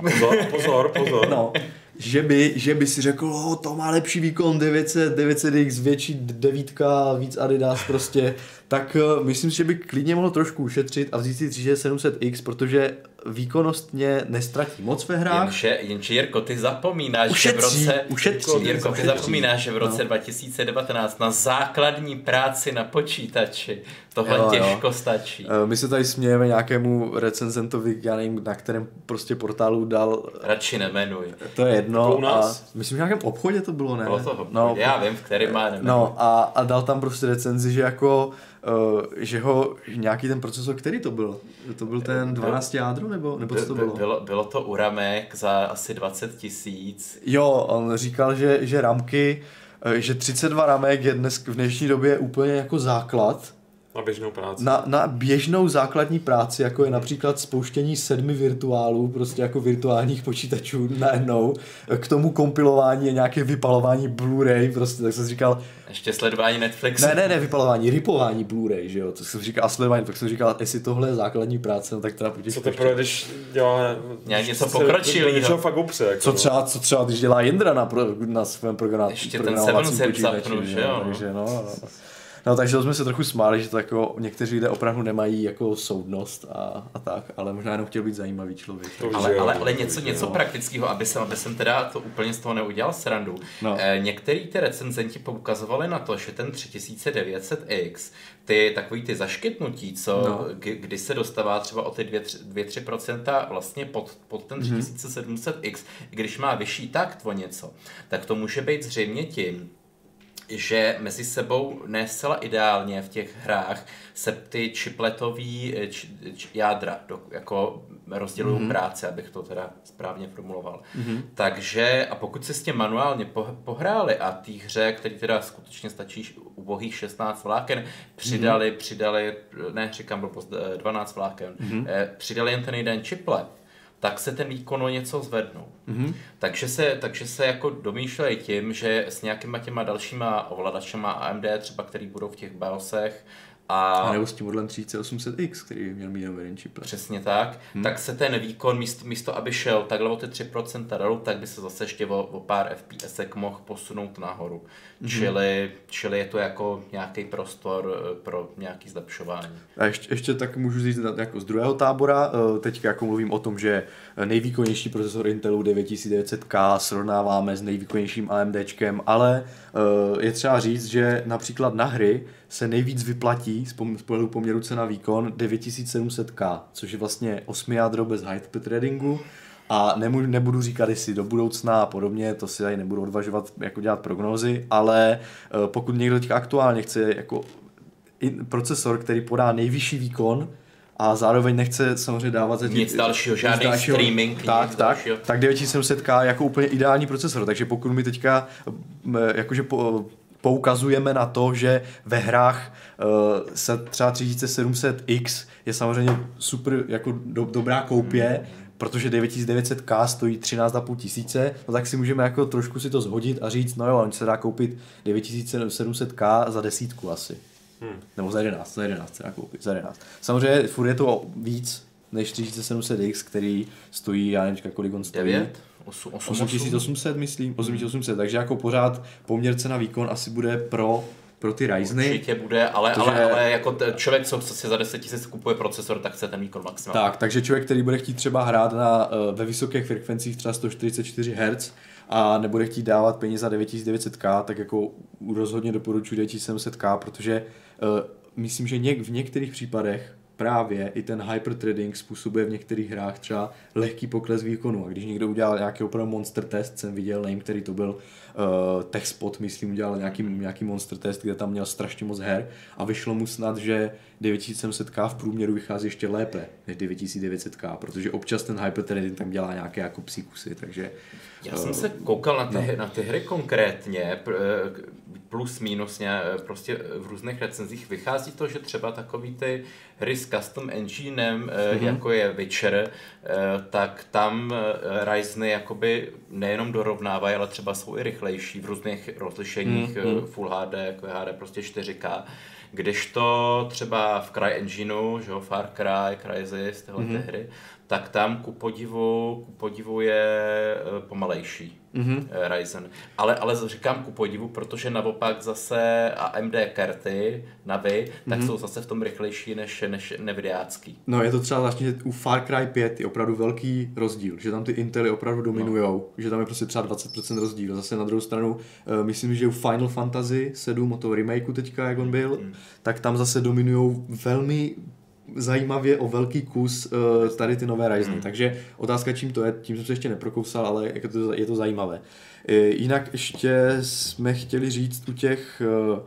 Pozor, pozor, pozor. No, že by, že by si řekl, oh, to má lepší výkon 900, 900X, větší devítka, víc Adidas prostě, tak uh, myslím si, že by klidně mohl trošku ušetřit a vzít si 3700X, protože výkonnostně nestratí moc ve hrách. Jenže, jenže Jirko, ty zapomínáš, ušetří, že v roce, ušetří, Jirko, ty zapomínáš, že v roce no. 2019 na základní práci na počítači tohle jo, těžko jo. stačí. Eh, my se tady smějeme nějakému recenzentovi, já nevím, na kterém prostě portálu dal... Radši nemenuj. To je jedno. To a myslím, že v nějakém obchodě to bylo, ne? Bylo to no, já vím, v kterém má nemenuj. No a, a dal tam prostě recenzi, že jako Uh, že ho nějaký ten procesor, který to byl? To byl ten 12 jádro, nebo, nebo co to bylo? Bylo, bylo to Uramek za asi 20 tisíc. Jo, on říkal, že, že ramky, eh, že 32 ramek je dnes v dnešní době úplně jako základ, na běžnou práci. Na, na běžnou základní práci, jako je například spouštění sedmi virtuálů, prostě jako virtuálních počítačů najednou, k tomu kompilování a nějaké vypalování Blu-ray, prostě, tak jsem říkal... Ještě sledování Netflixu. Ne, ne, ne, vypalování, ripování Blu-ray, že jo, to jsem říkal, a sledování, tak jsem říkal, jestli tohle je základní práce, no tak teda pojď. Co teprve, když dělá... Nějak něco pokročilého. fakt upře, jako co, no. třeba, co třeba, když dělá Jindra na, pro, na svém programu. Ještě ten Seven zapnu, že jo. Takže no, no. No. No takže jsme se trochu smáli, že to jako někteří lidé opravdu nemají jako soudnost a, a tak, ale možná jenom chtěl být zajímavý člověk. To ale, ale, ale něco, něco praktického, aby jsem, aby jsem teda to úplně z toho neudělal srandu. No. Eh, některý ty recenzenti poukazovali na to, že ten 3900X, ty takový ty zaškytnutí, co, no. kdy se dostává třeba o ty 2-3% vlastně pod, pod ten 3700X, mm-hmm. když má vyšší takt o něco, tak to může být zřejmě tím, že mezi sebou ne zcela ideálně v těch hrách se ty chipletový eh, č, č, jádra do, jako rozdělují mm-hmm. práce, abych to teda správně formuloval. Mm-hmm. Takže a pokud se s tím manuálně po, pohráli a té hře, který teda skutečně stačí ubohých 16 vláken, přidali, mm-hmm. přidali, ne říkám blbost, 12 eh, vláken, mm-hmm. přidali jen ten jeden chiplet, tak se ten výkon o něco zvednou. Mm-hmm. Takže, se, takže se jako domýšlejí tím, že s nějakýma těma dalšíma ovladačema AMD, třeba který budou v těch BIOSech, a, a nebo s tím modelem 3800X, který by měl mít jeden chiplet. Přesně tak. Hmm. Tak se ten výkon, místo, místo aby šel takhle o ty 3% dolů, tak by se zase ještě o, o pár FPS mohl posunout nahoru. Hmm. Čili, čili je to jako nějaký prostor eh, pro nějaký zlepšování. A ještě, ještě tak můžu říct jako z druhého tábora, eh, teď jako mluvím o tom, že nejvýkonnější procesor Intelu 9900K srovnáváme s nejvýkonnějším AMDčkem, ale eh, je třeba říct, že například na hry se nejvíc vyplatí z pohledu poměru cena výkon 9700K, což je vlastně 8 jádro bez high threadingu A nemů, nebudu říkat, jestli do budoucna a podobně, to si tady nebudu odvažovat jako dělat prognózy, ale eh, pokud někdo teďka aktuálně chce jako procesor, který podá nejvyšší výkon, a zároveň nechce samozřejmě dávat za tí- Nic dalšího, nic žádný streaming, tak, nic tak, dalšího. tak 9700K je jako úplně ideální procesor, takže pokud my teďka m, jakože po, poukazujeme na to, že ve hrách uh, se třeba 3700X je samozřejmě super jako do, dobrá koupě, protože 9900K stojí 13,5 tisíce, no tak si můžeme jako trošku si to zhodit a říct, no jo, on se dá koupit 9700K za desítku asi. Hmm. Nebo za 11, za 11 se dá koupit, za 11. Samozřejmě furt je to víc než 3700X, který stojí, já nevím, kolik on stojí. 9? 8, 8, 8800, myslím, 8800, takže jako pořád poměr cena výkon asi bude pro, pro ty Ryzeny. Určitě bude, ale, Protože- ale, ale jako t- člověk, co si za 10 000 kupuje procesor, tak chce ten výkon maximálně. Tak, takže člověk, který bude chtít třeba hrát na, eh, ve vysokých frekvencích třeba 144 Hz a nebude chtít dávat peníze za 9900K, tak jako rozhodně doporučuji 9700K, protože uh, myslím, že něk, v některých případech právě i ten hyperthreading způsobuje v některých hrách třeba lehký pokles výkonu. A když někdo udělal nějaký opravdu monster test, jsem viděl, nevím, který to byl, uh, TechSpot, myslím, udělal nějaký, nějaký monster test, kde tam měl strašně moc her a vyšlo mu snad, že 9700K v průměru vychází ještě lépe než 9900K, protože občas ten hyperthreading tam dělá nějaké jako psí kusy, takže Já jsem se koukal na ty, no. na ty hry konkrétně, eh, plus minus ně, prostě v různých recenzích vychází to, že třeba takový ty hry s custom enginem, mm-hmm. jako je Witcher, eh, tak tam eh, Ryzeny jakoby nejenom dorovnávají, ale třeba jsou i rychlejší v různých rozlišeních mm-hmm. Full HD, jako je HD prostě 4K. Kdežto třeba v CryEngineu, že jo, Far Cry, Crysis, tyhle mm-hmm. ty hry, tak tam ku podivu, ku podivu je eh, pomalejší mm-hmm. Ryzen. Ale, ale říkám ku podivu, protože naopak zase AMD karty na vy, tak mm-hmm. jsou zase v tom rychlejší než, než Nvidiácký. No je to třeba zvláštní, že u Far Cry 5 je opravdu velký rozdíl, že tam ty Intely opravdu dominujou, no. že tam je prostě třeba 20% rozdíl. Zase na druhou stranu, uh, myslím, že u Final Fantasy 7, o toho remakeu teďka, jak on byl, mm. tak tam zase dominují velmi zajímavě o velký kus uh, tady ty nové Ryzeny. Mm. Takže otázka, čím to je, tím jsem se ještě neprokousal, ale jako to, je to zajímavé. Uh, jinak ještě jsme chtěli říct u těch uh,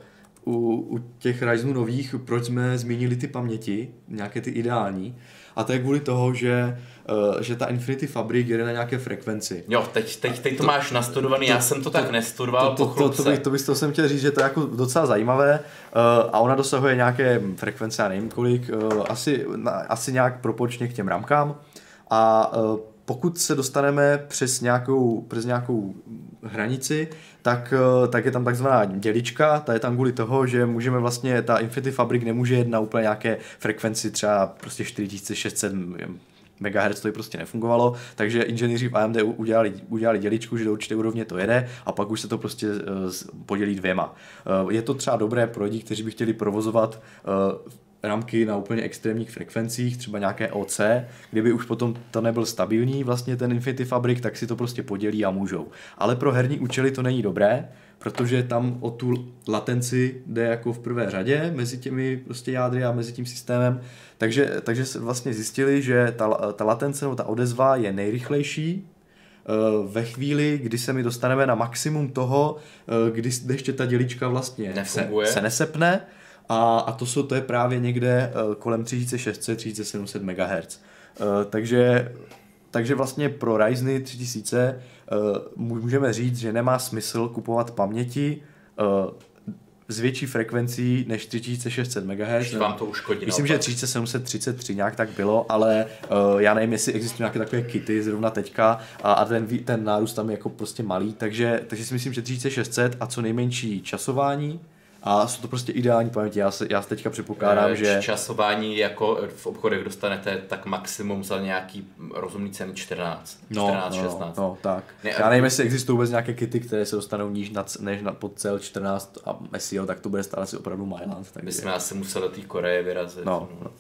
u, u těch Ryzenů nových, proč jsme zmínili ty paměti, nějaké ty ideální. A to je kvůli toho, že, že ta Infinity Fabric jede na nějaké frekvenci. Jo, teď, teď, teď to, to máš nastudovaný, to, já jsem to, to tak nestudoval, to, to, to, to, by, to, bys, to jsem chtěl říct, že to je jako docela zajímavé uh, a ona dosahuje nějaké frekvence, já nevím kolik, uh, asi, na, asi nějak proporčně k těm ramkám a pokud se dostaneme přes nějakou, přes nějakou hranici, tak, tak je tam takzvaná dělička, ta je tam kvůli toho, že můžeme vlastně, ta Infinity Fabric nemůže jet na úplně nějaké frekvenci třeba prostě 4600 MHz to prostě nefungovalo, takže inženýři v AMD udělali, udělali děličku, že do určité úrovně to jede a pak už se to prostě uh, podělí dvěma. Uh, je to třeba dobré pro lidi, kteří by chtěli provozovat uh, ramky na úplně extrémních frekvencích, třeba nějaké OC, kdyby už potom to nebyl stabilní vlastně ten Infinity Fabric, tak si to prostě podělí a můžou. Ale pro herní účely to není dobré, protože tam o tu latenci jde jako v prvé řadě mezi těmi prostě jádry a mezi tím systémem. Takže, takže se vlastně zjistili, že ta, ta latence, no, ta odezva je nejrychlejší ve chvíli, kdy se mi dostaneme na maximum toho, kdy ještě ta dělička vlastně se, se nesepne, a, a to, jsou, to je právě někde uh, kolem 3600-3700 MHz. Uh, takže, takže vlastně pro Ryzeny 3000 uh, můžeme říct, že nemá smysl kupovat paměti uh, s větší frekvencí než 3600 MHz. vám to uškodí. Myslím, že 3733 nějak tak bylo, ale uh, já nevím, jestli existují nějaké takové kity zrovna teďka a, a ten, ten nárůst tam je jako prostě malý, takže, takže si myslím, že 3600 a co nejmenší časování, a jsou to prostě ideální paměti. Já, se, já se teďka předpokládám, že... Časování jako v obchodech dostanete tak maximum za nějaký rozumný ceny 14, no, 14, no, 16. No, tak. Ne, já nevím, jestli existují vůbec nějaké kity, které se dostanou níž nad, než na pod cel 14 a SEO, tak to bude stát asi opravdu Myland. My jsme asi museli do té Koreje vyrazit. No, no.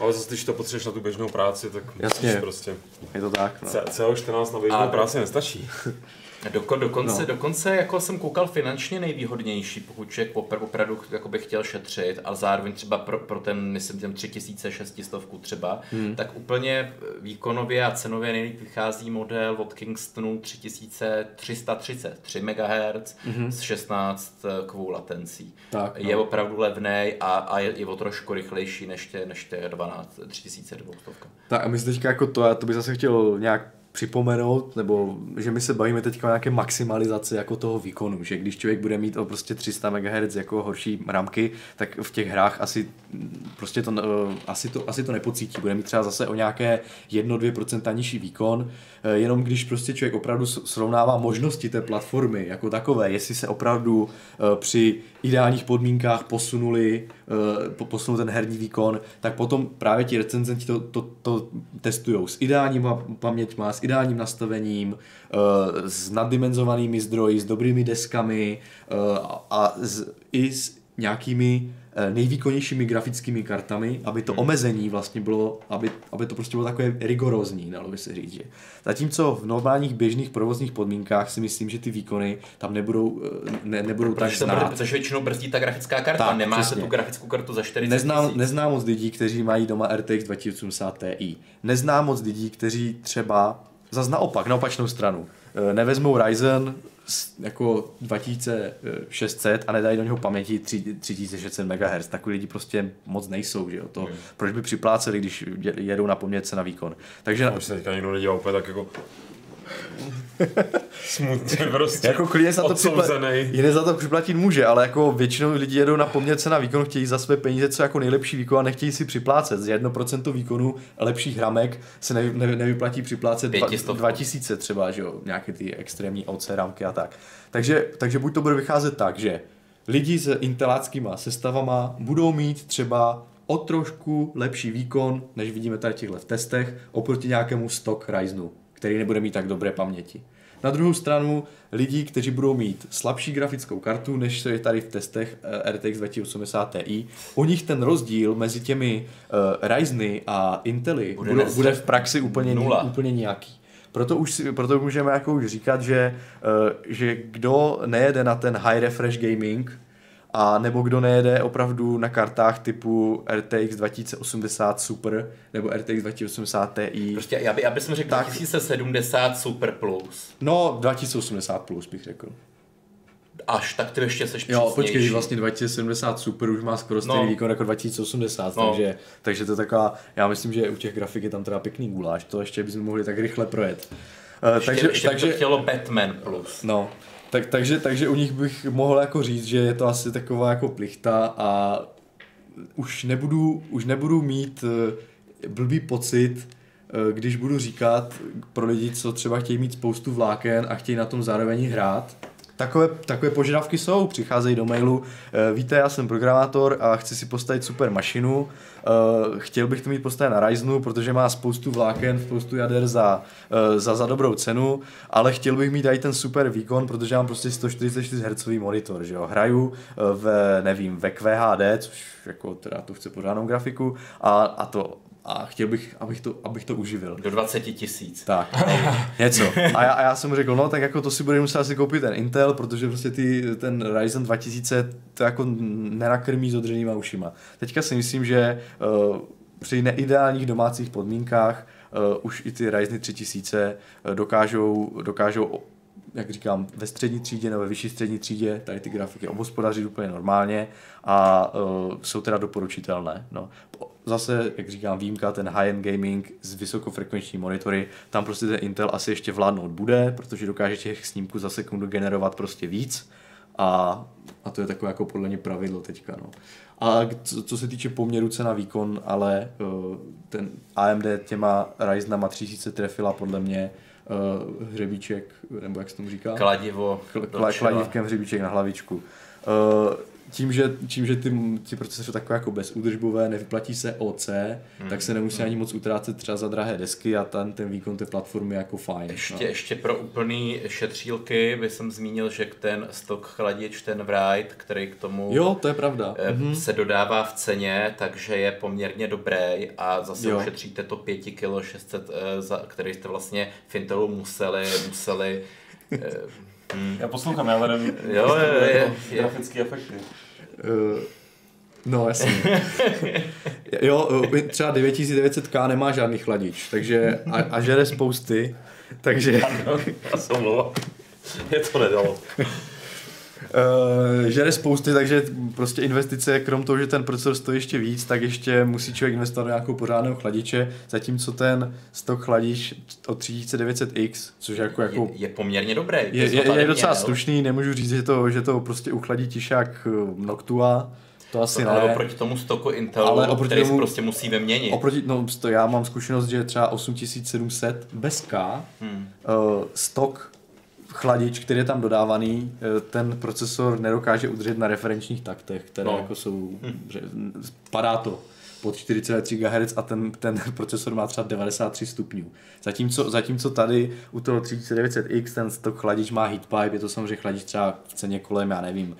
Ale zase, když to potřebuješ na tu běžnou práci, tak Jasně, prostě. Je to tak. No. CO14 na běžnou no, práci nestačí. Doko, dokonce, no. dokonce jako jsem koukal finančně nejvýhodnější, pokud člověk opr- opravdu jako by chtěl šetřit a zároveň třeba pro, pro ten, myslím, těm 3600 třeba, hmm. tak úplně výkonově a cenově nejlíp vychází model od Kingstonu 3330, 3 MHz hmm. s 16 kvů latencí. Tak, no. Je opravdu levný a, a je, je o trošku rychlejší než tě, než tě 12, 3200. Tak a my teďka jako to, já to bych zase chtěl nějak připomenout, nebo že my se bavíme teď o nějaké maximalizaci jako toho výkonu, že když člověk bude mít o prostě 300 MHz jako horší ramky, tak v těch hrách asi prostě to, eh, asi to, asi to nepocítí. Bude mít třeba zase o nějaké 1-2% nižší výkon, eh, jenom když prostě člověk opravdu srovnává možnosti té platformy jako takové, jestli se opravdu eh, při ideálních podmínkách posunuli, posunul ten herní výkon, tak potom právě ti recenzenti to, to, to testují s ideálním paměťma, s ideálním nastavením, s naddimenzovanými zdroji, s dobrými deskami a s, i s nějakými Eh, nejvýkonnějšími grafickými kartami, aby to hmm. omezení vlastně bylo, aby, aby to prostě bylo takové rigorózní, dalo by se říct. Že. Zatímco v normálních běžných provozních podmínkách si myslím, že ty výkony tam nebudou, eh, ne, nebudou tak znát. Protože většinou brzdí ta grafická karta, tak, nemá se tu grafickou kartu za 40 neznám, neznám moc lidí, kteří mají doma RTX 2080 Ti. Neznám moc lidí, kteří třeba, zase naopak, na opačnou stranu, eh, nevezmou Ryzen jako 2600 a nedají do něho paměti 3600 MHz. Takový lidi prostě moc nejsou, že jo. To, hmm. Proč by připláceli, když jedou na poměrce na výkon. Takže... Už se teďka někdo nedělá úplně tak jako Smutně prostě. jako klidně za to, připla- jiné za to připlatit může, ale jako většinou lidi jedou na poměrce na výkon, chtějí za své peníze co jako nejlepší výkon a nechtějí si připlácet. Z 1% výkonu lepších hramek se nevy, nevy, nevyplatí připlácet 2000 třeba, že jo, nějaké ty extrémní OC rámky a tak. Takže, takže buď to bude vycházet tak, že lidi s inteláckýma sestavama budou mít třeba o trošku lepší výkon, než vidíme tady těchto v testech, oproti nějakému stock Ryzenu který nebude mít tak dobré paměti. Na druhou stranu lidi, kteří budou mít slabší grafickou kartu, než je tady v testech eh, RTX 2080 Ti, u nich ten rozdíl mezi těmi uh, Ryzeny a Intely bude, bude, bude v praxi úplně, nula. úplně nějaký. Proto už si, proto můžeme jako už říkat, že, uh, že kdo nejede na ten high refresh gaming, a nebo kdo nejede opravdu na kartách typu RTX 2080 Super nebo RTX 2080 Ti. Prostě já, by, já bych řekl tak, 2070 Super Plus. No, 2080 Plus bych řekl. Až, tak ty ještě seš Jo, počkej, vlastně 2070 Super už má skoro stejný no. výkon jako 2080, no. takže, takže to je taková, já myslím, že u těch grafik je tam teda pěkný guláš, to ještě bychom mohli tak rychle projet. Uh, ještě, takže, ještě takže, to chtělo Batman Plus. No, tak, takže, takže u nich bych mohl jako říct, že je to asi taková jako plichta a už nebudu, už nebudu mít eh, blbý pocit, eh, když budu říkat pro lidi, co třeba chtějí mít spoustu vláken a chtějí na tom zároveň hrát, takové, takové požadavky jsou, přicházejí do mailu, eh, víte, já jsem programátor a chci si postavit super mašinu, Uh, chtěl bych to mít postavené na Ryzenu, protože má spoustu vláken, spoustu jader za, uh, za, za dobrou cenu, ale chtěl bych mít i ten super výkon, protože mám prostě 144 Hz monitor, že jo. Hraju v, nevím, ve QHD, což jako teda to chce pořádnou grafiku a, a to a chtěl bych, abych to, abych to uživil. Do 20 tisíc. Tak, něco. A já, a já jsem mu řekl, no tak jako to si bude muset asi koupit ten Intel, protože prostě ty, ten Ryzen 2000 to jako nenakrmí s odřenýma ušima. Teďka si myslím, že uh, při neideálních domácích podmínkách uh, už i ty Ryzen 3000 uh, dokážou, dokážou jak říkám, ve střední třídě nebo ve vyšší střední třídě tady ty grafiky obospodařit úplně normálně a uh, jsou teda doporučitelné. No. Zase, jak říkám, výjimka, ten high-end gaming s vysokofrekvenční monitory, tam prostě ten Intel asi ještě vládnout bude, protože dokáže těch snímků za sekundu generovat prostě víc a, a to je takové jako podle mě pravidlo teďka. No. A co, co se týče poměru cena výkon, ale uh, ten AMD těma Ryzenama 3000 trefila podle mě uh, hřebíček, nebo jak se tomu říká? Kladivo. Kla, kladivkem hřebíček na hlavičku. Uh, tím, že, tím, že ty, ty procesory jsou takové jako bezúdržbové, nevyplatí se OC, hmm. tak se nemusí hmm. ani moc utrácet třeba za drahé desky a ten, ten výkon té platformy je jako fajn. Ještě, no. ještě pro úplný šetřílky bych jsem zmínil, že ten stok chladič, ten Wright, který k tomu jo, to je pravda. Mm-hmm. se dodává v ceně, takže je poměrně dobrý a zase jo. ušetříte to 5 kg 600, za, který jste vlastně v Intelu museli, museli Já poslouchám, já hledám Jo, je, je, je. grafické efekty. Eh, No, jasně. jo, eh, třeba 9900K nemá žádný chladič, takže a, a žere spousty, takže Já se omlouvám. Je to nedalo. Uh, žere spousty, takže prostě investice, krom toho, že ten procesor stojí ještě víc, tak ještě musí člověk investovat do nějakou pořádného chladiče, zatímco ten stok chladič od 3900X, což jako, jako Je, je poměrně dobrý. je, je, je, tady docela měl. slušný, nemůžu říct, že to, že to prostě uchladí tišák eh, Noctua, to asi Ale ne. oproti tomu stoku Intelu, Ale oproti který tomu- prostě musí vyměnit. Oproti, no, to já mám zkušenost, že třeba 8700 bez K, Hmm. uh, stok chladič, který je tam dodávaný, eh, ten procesor nedokáže udržet na referenčních taktech, které No. jako jsou, že padá to pod 4,3 GHz a ten, ten procesor má třeba 93 stupňů. Zatímco, zatímco tady u toho 3900X ten stok chladič má heatpipe, je to samozřejmě chladič třeba v ceně kolem, já nevím,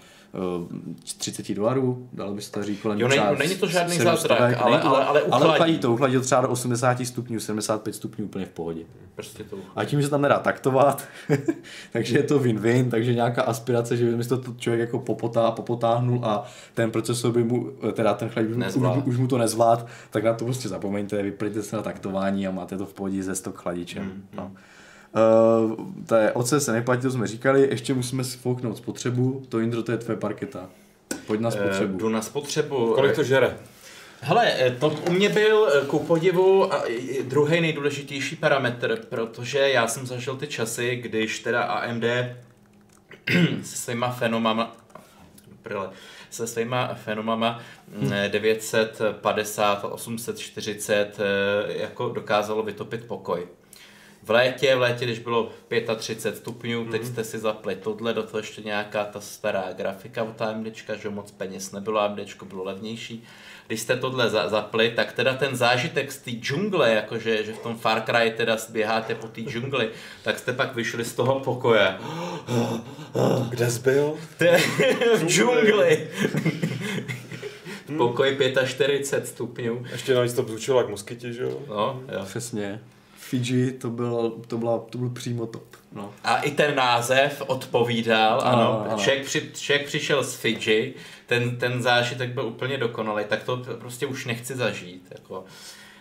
30 dolarů, dalo by se to říct kolem Jo, není- třeba není to žádný 700, zázrak, ale- ale- ale ale uchladí. uchladí to, uchladí to třeba do 80 stupňů, 75 stupňů úplně v pohodě. Prostě to A tím, že se tam nedá taktovat, takže je to win-win, takže nějaká aspirace, že by to člověk jako popotá, popotáhnul a ten procesor by mu, teda ten chlad by mu, už, Nezvlád. už, mu to nezvlád, tak na to prostě zapomeňte, vyplňte se na taktování a máte to v pohodě ze stok chladičem. Mm, No. Uh, to je, oce se neplatí, to jsme říkali, ještě musíme sfouknout spotřebu, to Indro, to je tvoje parketa. Pojď na Eh, spotřebu. Jdu na spotřebu. Kolik to žere? Hele, eh, to u mě byl eh, ku podivu druhý nejdůležitější parametr, protože já jsem zažil ty časy, když teda AMD se svýma fenomama, prdele, se svýma fenomama mm, 950 a 840 eh, jako dokázalo vytopit pokoj. V létě, v létě, když bylo 35 stupňů, teď jste si zapli tohle, do toho ještě nějaká ta stará grafika od AMDčka, že moc peněz nebylo, AMDčko bylo levnější. Když jste tohle za, zapli, tak teda ten zážitek z té džungle, jakože že v tom Far Cry teda běháte po té džungli, tak jste pak vyšli z toho pokoje. Kde jsi byl? To je v džungli. V pokoji 45 stupňů. Ještě navíc to zvučilo jak moskytě, že jo? No, jo. Přesně. Fiji, to byl, to, byla, to byl přímo top. No. A i ten název odpovídal, ano. Ano, ano. Člověk, při, člověk přišel z Fidži, ten, ten zážitek byl úplně dokonalý, tak to prostě už nechci zažít. Jako.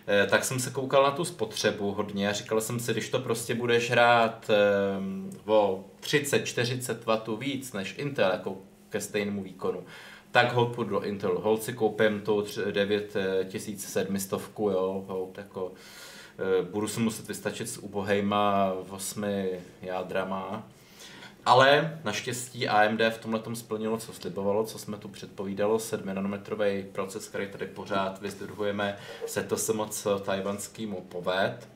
Eh, Tak jsem se koukal na tu spotřebu hodně a říkal jsem si, když to prostě budeš hrát eh, o 30-40 W víc než Intel jako ke stejnému výkonu, tak hold půjdu do Intel. Hold si koupím tu tři- 9700, jo, hold jako Eh, budu se muset vystačit s ubohejma osmi jádrama. Ale naštěstí AMD v tomhle splnilo, co slibovalo, co jsme tu předpovídalo, 7 nanometrový proces, který tady pořád vyzdruhujeme, se to se moc tajvanskýmu poved.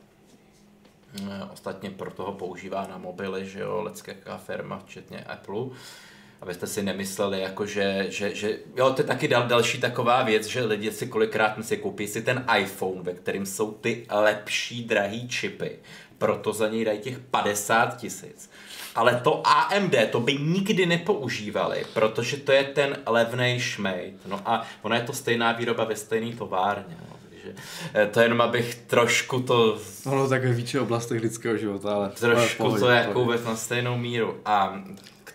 Eh, Ostatně proto ho používá na mobily, že jo, lecká firma, včetně Apple. Abyste si nemysleli, jako že, že, že, jo, to je taky dal, další taková věc, že lidi si kolikrát si koupí si ten iPhone, ve kterým jsou ty lepší drahý čipy, proto za něj dají těch 50 tisíc. Ale to AMD to by nikdy nepoužívali, protože to je ten levnej šmejt. No a ona je to stejná výroba ve stejné továrně. No. Takže eh, to jenom abych trošku to Ono tak ve více oblastech lidského života, ale ale trošku pohodě, to jako vůbec na stejnou míru. A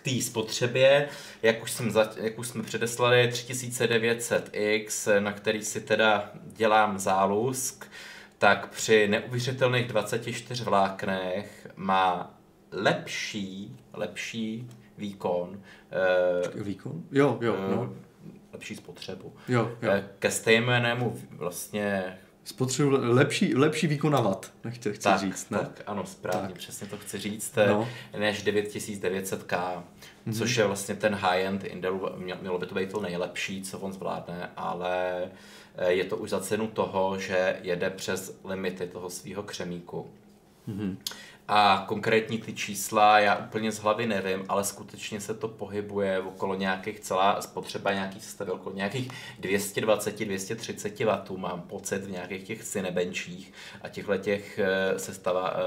té spotřebě, jak už, jsem za, jak už jsme předeslali, 3900X, na který si teda dělám zálusk, tak při neuvěřitelných 24 vláknech má lepší, lepší výkon, eh, Výkon? Jo, jo, no. eh, lepší spotřebu. Jo, jo. Eh, Ke stejnému vlastně Spotřebu lepší, lepší výkon na watt, nechci, chci tak, říct, ne? Tak, ano, správně, Tak. přesně to chci říct, No. no. než 9900K, mm-hmm. což je vlastně ten high-end Intelu, měl- mělo by to být to nejlepší, co on zvládne, ale eh, je to už za cenu toho, že jede přes limity toho svého křemíku. Mm-hmm. A konkrétní ty čísla já úplně z hlavy nevím, ale skutečně se to pohybuje okolo nějakých celá spotřeba nějaký sestavy okolo nějakých 220-230 W mám pocit v nějakých těch cinebenčích a těchto těch eh, sestava, eh,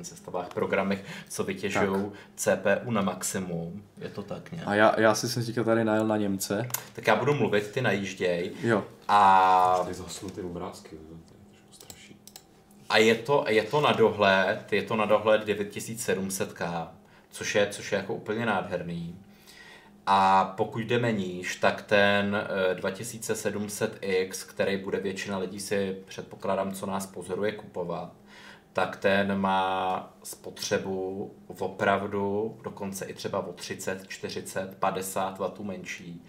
eh, sestavách programech, co vytěžují CPU na maximum. Je to tak nějak. A já, já si jsem teďka tady najel na Němce. Tak já budu mluvit, ty najížděj. Jo. A Tady zasnu ty obrázky, straší. A je to, je to na dohled, je to na dohled 9700K, což je, což je jako úplně nádherný. A pokud jdeme níž, tak ten eh, 2700X, který bude většina lidí si předpokládám, co nás pozoruje kupovat, tak ten má spotřebu opravdu dokonce i třeba o 30, 40, 50 W menší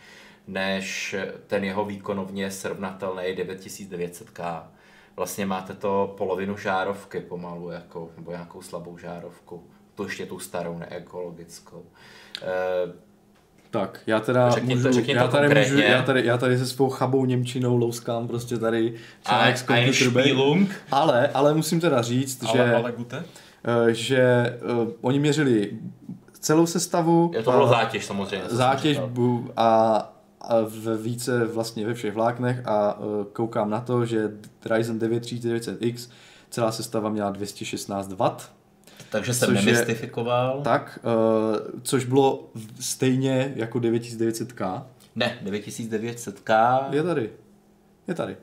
než ten jeho výkonovně srovnatelný 9900K. Vlastně máte to polovinu žárovky pomalu, jako, nebo nějakou slabou žárovku. Tu ještě tu starou, neekologickou. E, tak, já teda Řekni to- můžu, řekni to já, tady můžu, já, tady, já tady se svou chabou Němčinou louskám prostě tady článek z a, a je Computer Bay. špílung. Ale, ale musím teda říct, že, Ale, ale gute? eh, že uh, oni měřili celou sestavu, Je to bylo zátěž samozřejmě. zátěž a, a ve více vlastně ve všech vláknech a uh, koukám na to, že Ryzen 9 3900X celá sestava měla 216 W, Takže jsem Což je- nemystifikoval. tak, uh, což bylo v- stejně jako 9900K. Ne, 9900K. Je tady. Je tady.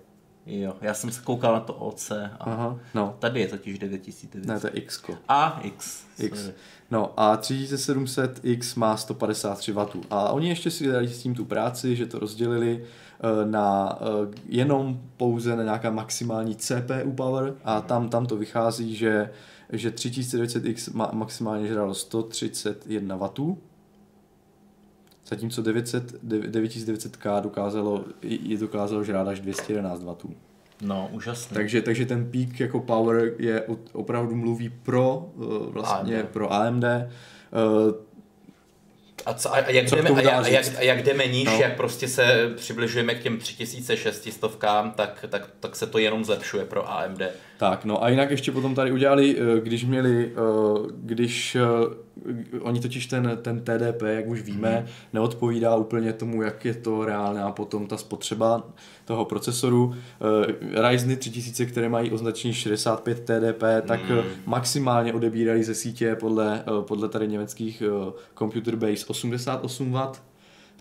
Jo, já jsem se koukal na to OC a Aha, no. tady je totiž 9900. Ne, to je X. A X. X. sorry. No a 3700X má 153 W. A oni ještě si dali s tím tu práci, že to rozdělili eh, na eh, jenom pouze na nějaká maximální CPU power a tam, tam to vychází, že, že 3900X ma, maximálně žralo 131 W, zatímco 900, 9900K dokázalo, je dokázalo žrát až 211 W. No, úžasný. Takže, takže ten peak jako power je opravdu mluví pro uh, vlastně AMD. pro AMD. A, co, a, jak Co jdeme, a, jak, a, jak, a jak jdeme níž, No. jak prostě se přibližujeme k těm 3600, tak, tak, tak se to jenom zlepšuje pro AMD. Tak, no a jinak ještě potom tady udělali, uh, když měli, uh, když uh, oni totiž ten, ten TDP, jak už víme, neodpovídá úplně tomu, jak je to reálná potom ta spotřeba toho procesoru. Ryzeny 3000, které mají označení 65 TDP, tak uh, maximálně odebírají ze sítě podle, podle tady německých Computer Base 88 W,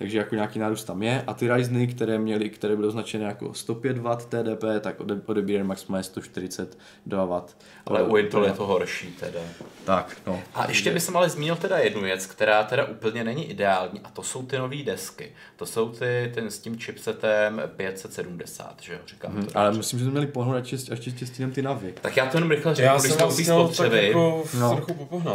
takže jako nějaký nárůst tam je. A ty Ryzeny, které, měly, které byly označené jako 105 W TDP, tak ode- odebírají maximálně 142 W. Ale u Intel je to horší teda. Tak, no. A ještě bych ale zmínil teda jednu věc, která teda úplně není ideální, a to jsou ty nové desky. To jsou ty ten s tím chipsetem 570, že jo, říkám to. Ale dobře. myslím, že jsme měli pohnat až ještě stínem ty navy. Tak já to jenom rychle řeknu, Já když jsem jsme u té spotřeby. jako No.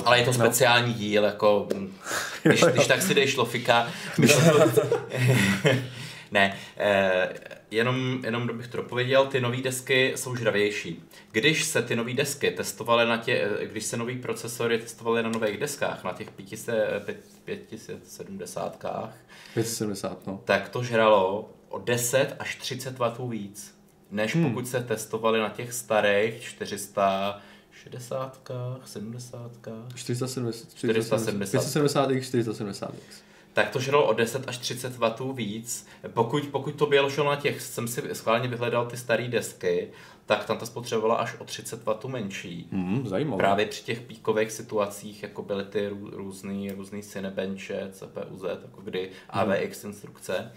Ale je to speciální díl, jako když, když tak si dej šlofika. To, ne, eh, jenom, jenom bych to dopověděl, ty nové desky jsou žravější. Když se ty nové desky testovaly na tě, eh, když se nový procesory testovaly na nových deskách, na těch 500, 570kách, 570, no. tak to žralo o 10 až 30 W víc, než Hmm. pokud se testovaly na těch starých 460kách, 70kách. 470, 470. 570x, 470x. Tak to žralo o 10 až 30 W víc. Pokud, pokud to bylo šlo na těch, jsem si schválně vyhledal ty staré desky, tak tam ta spotřebovala až o 30 W menší. Hmm, zajímavé. Právě při těch píkových situacích, jako byly ty rů, různý, různý Cinebenche, CPU-Z, jako kdy AVX instrukce.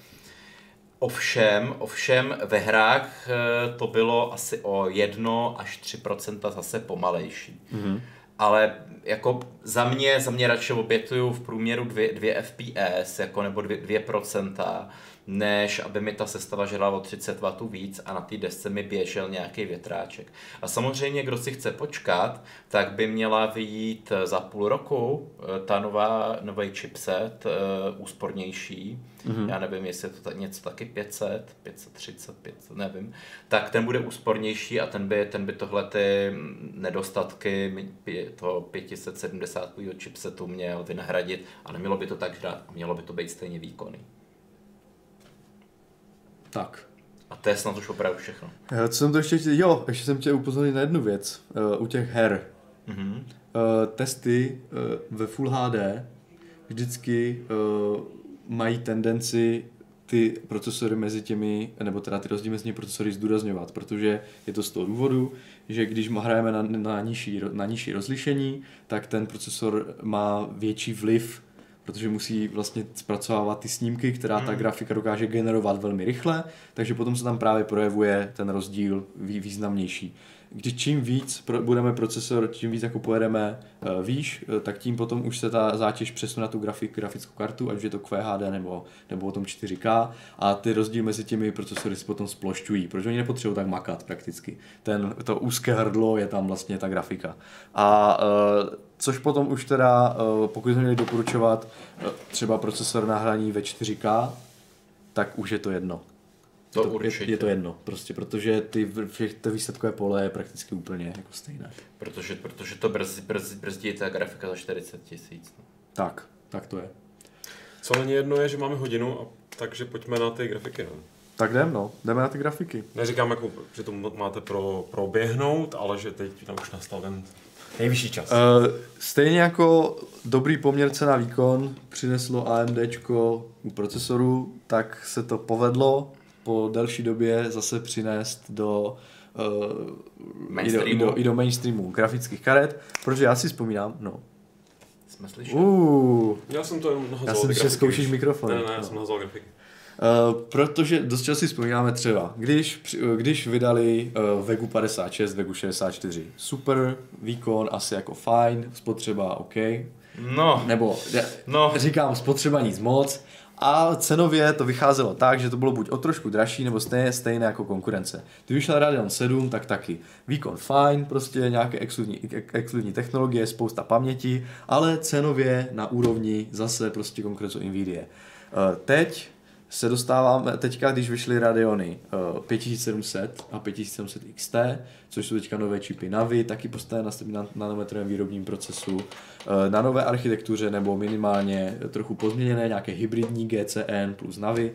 Ovšem, ovšem ve hrách eh, to bylo asi o 1 až 3% zase pomalejší. Mm-hmm. Ale jako za mě, za mě radši obětuju v průměru 2, 2 FPS, jako nebo 2, 2%, než aby mi ta sestava žila o 30 W víc a na té desce mi běžel nějaký větráček. A samozřejmě, kdo si chce počkat, tak by měla vyjít za půl roku eh, ta nová, nový chipset, uh, úspornější, mm-hmm. já nevím, jestli je to ta, něco taky 500, 530, 500, nevím, tak ten bude úspornější a ten by, ten by tohle ty nedostatky mi- pě- toho 570 chipsetu měl vynahradit a nemělo by to tak žrát a mělo by to být stejně výkonný. Tak. A to je snad už opravdu všechno. Eh, Co jsem to ještě chtěl, jo, ještě jsem chtěl upozornit na jednu věc. Uh, u těch her. Mhm. Uh, testy uh, ve Full HD vždycky uh, mají tendenci ty procesory mezi těmi, nebo teda ty rozdíly mezi těmi procesory zdůrazňovat, protože je to z toho důvodu, že když hrajeme na, na, nižší, na nižší rozlišení, tak ten procesor má větší vliv, protože musí vlastně zpracovávat ty snímky, která ta grafika dokáže generovat velmi rychle, takže potom se tam právě projevuje ten rozdíl vý- významnější. když čím víc budeme procesor, čím víc jako pojedeme uh, výš, uh, tak tím potom už se ta zátěž přesune na tu grafik, grafickou kartu, ať už je to QHD nebo, nebo o tom 4K a ty rozdíly mezi těmi procesory se potom splošťují, protože oni nepotřebují tak makat prakticky. Ten, to úzké hrdlo je tam vlastně ta grafika. A uh, což potom už teda, uh, pokud jsme měli doporučovat uh, třeba procesor na hraní ve 4K, tak už je to jedno. To je, určitě. je to jedno, prostě, protože ty, to výsledkové pole je prakticky úplně jako stejné. Protože, protože to brzdí, brzdí, brzdí ta grafika za 40 tisíc. No. Tak, tak to je. Co není jedno je, že máme hodinu, a takže pojďme na ty grafiky. No. Tak jdem, no, jdeme na ty grafiky. Neříkám, jako, že to máte pro, proběhnout, ale že teď tam už nastal ten nejvyšší čas. Uh, stejně jako dobrý poměr cena výkon přineslo AMDčko u procesoru, tak se to povedlo po delší době zase přinést do uh, i, do, i, Mainstreamu. do, i do mainstreamu grafických karet, protože já si vzpomínám, no, Jsme slyšeli. uh, Já jsem to jenom. Já jsem že zkoušíš mikrofon. Ne, ne, já No. jsem nahazoval grafiky. Uh, protože dost často si vzpomínáme třeba, když, uh, když vydali uh, Vegu 56, Vegu 64, super, výkon asi jako fajn, spotřeba OK, No, nebo ne, no, říkám spotřeba nic moc, a cenově to vycházelo tak, že to bylo buď o trošku dražší, nebo stejné, stejné jako konkurence. Když vyšel Radeon 7, tak taky. Výkon fajn, prostě nějaké exkluzivní, ex- exkluzivní technologie, spousta paměti, ale cenově na úrovni zase prostě konkurence Nvidia. Eh, Teď se dostáváme, teďka když vyšly Radeony eh, 5700 a 5700 XT, což jsou teďka nové čipy Navi, taky postavené na 7 nanometrovém výrobním procesu, eh, na nové architektuře nebo minimálně trochu pozměněné, nějaké hybridní GCN plus Navi,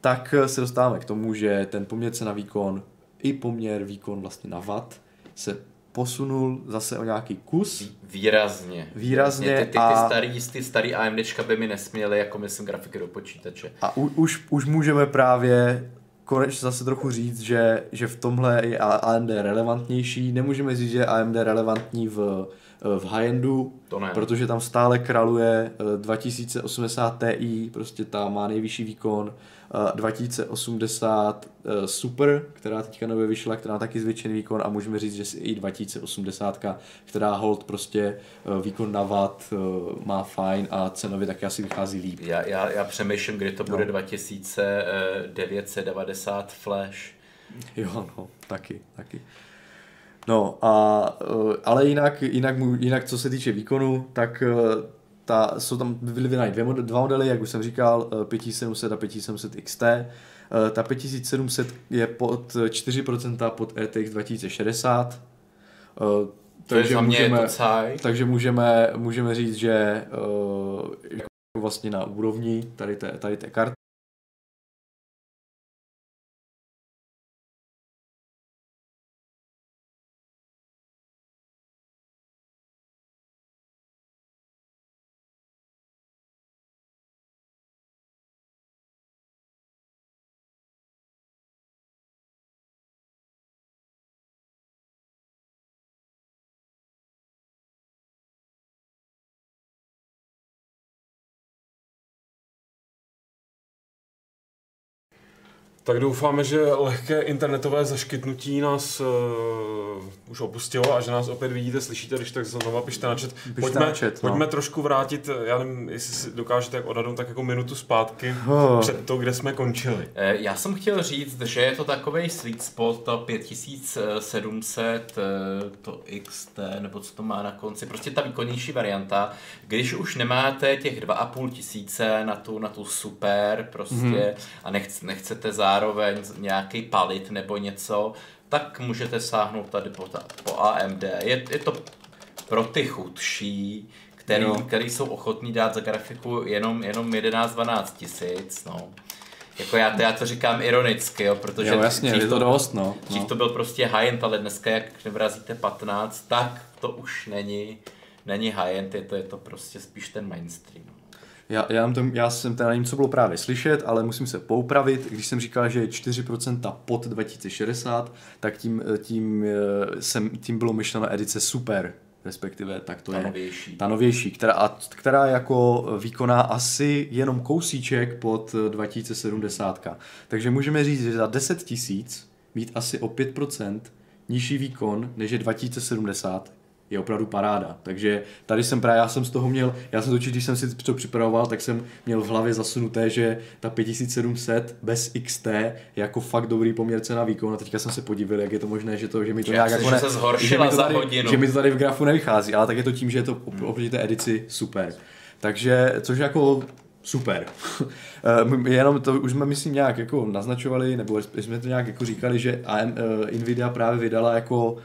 tak eh, se dostáváme k tomu, že ten poměr na výkon i poměr výkon vlastně na watt se posunul zase o nějaký kus. výrazně. Výrazně Ty, ty, ty, a- starý, ty starý AMDčka by mi nesměly, jako myslím, grafiky do počítače. A u, už, už můžeme právě konečně zase trochu říct, že, že v tomhle je AMD relevantnější. Nemůžeme říct, že je AMD relevantní v, v high-endu, To ne. protože tam stále kraluje eh, 2080 Ti, prostě ta má nejvyšší výkon, eh, 2080 eh, Super, která teďka nově vyšla, která má taky zvětšený výkon a můžeme říct, že si i 2080, která hold prostě eh, výkon na watt eh, má fajn a cenově taky asi vychází líp. Já, já, já přemýšlím, kdy to bude No. 2990 Flash. Jo, no, taky, taky. No, a, eh, ale jinak, jinak, jinak, co se týče výkonu, tak eh, ta, jsou tam byly vydané dvě dva modely, jak už jsem říkal, eh, 5700 a 5700 XT. Eh, Ta 5700 je pod 4% pod RTX 2060. eh, To mě je to takže můžeme, můžeme říct, že uh, jako vlastně na úrovni tady té, tady té karty. Tak doufáme, že lehké internetové zaškytnutí nás uh, už opustilo a že nás opět vidíte, slyšíte, když tak znova pište na chat. Pojďme, na chat, no. pojďme trošku vrátit, já nevím, jestli si dokážete jak odhadnout, tak jako minutu zpátky Oh. před to, kde jsme končili. Eh, Já jsem chtěl říct, že je to takový sweet spot, to 5700, eh, to XT, nebo co to má na konci, prostě ta výkonnější varianta. Když už nemáte těch 2,5 tisíce na tu, na tu super prostě mm-hmm. a nechc, nechcete zároveň nějaký palit nebo něco, tak můžete sáhnout tady po, ta, po AMD. Je, je to pro ty chudší, který, Jo. který jsou ochotní dát za grafiku jenom, jenom 11-12 tisíc, no. Jako já to, já to říkám ironicky, jo, protože Jo, jasně, dřív je to dost, no. Dřív no. to byl prostě high-end, ale dneska jak nevrazíte 15, tak to už není, není high-end, je to, je to prostě spíš ten mainstream. Já, já, to, já jsem teda nevím, co bylo právě slyšet, ale musím se poupravit. Když jsem říkal, že je 4% pod 2060, tak tím, tím, eh, jsem, tím bylo myšleno edice Super, respektive tak to Ta je. novější. Ta novější, která, a která jako výkoná asi jenom kousíček pod 2070. Takže můžeme říct, že za 10 tisíc mít asi o 5% nižší výkon, než je 2070, je opravdu paráda. Takže tady jsem právě, já jsem z toho měl, já jsem totiž, když jsem si to připravoval, tak jsem měl v hlavě zasunuté, že ta 5700 bez XT je jako fakt dobrý poměr cena výkon a teďka jsem se podíval, jak je to možné, že to, že mi to Že nějak jak jako se zhoršila že mi to tady, hodinu. že mi to tady v grafu nevychází, ale tak je to tím, že je to op- oproti té edici super. Takže, což jako super. Eh, Jenom to už jsme myslím nějak jako naznačovali, nebo jsme to nějak jako říkali, že AM, eh, Nvidia právě vydala jako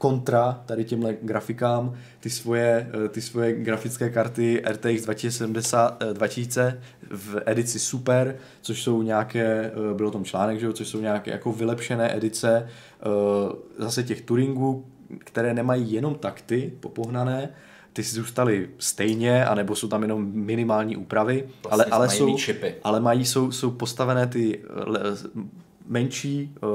kontra tady těmhle grafikám ty svoje, eh, ty svoje grafické karty RTX 2070, eh, 2000 v edici Super, což jsou nějaké, eh, byl o tom článek, že jo, což jsou nějaké jako vylepšené edice eh, zase těch Turingů, které nemají jenom takty popohnané, ty si zůstaly stejně, anebo jsou tam jenom minimální úpravy, Vlastně ale, ale, mají jsou, čipy. ale mají, jsou, jsou postavené ty menší, eh,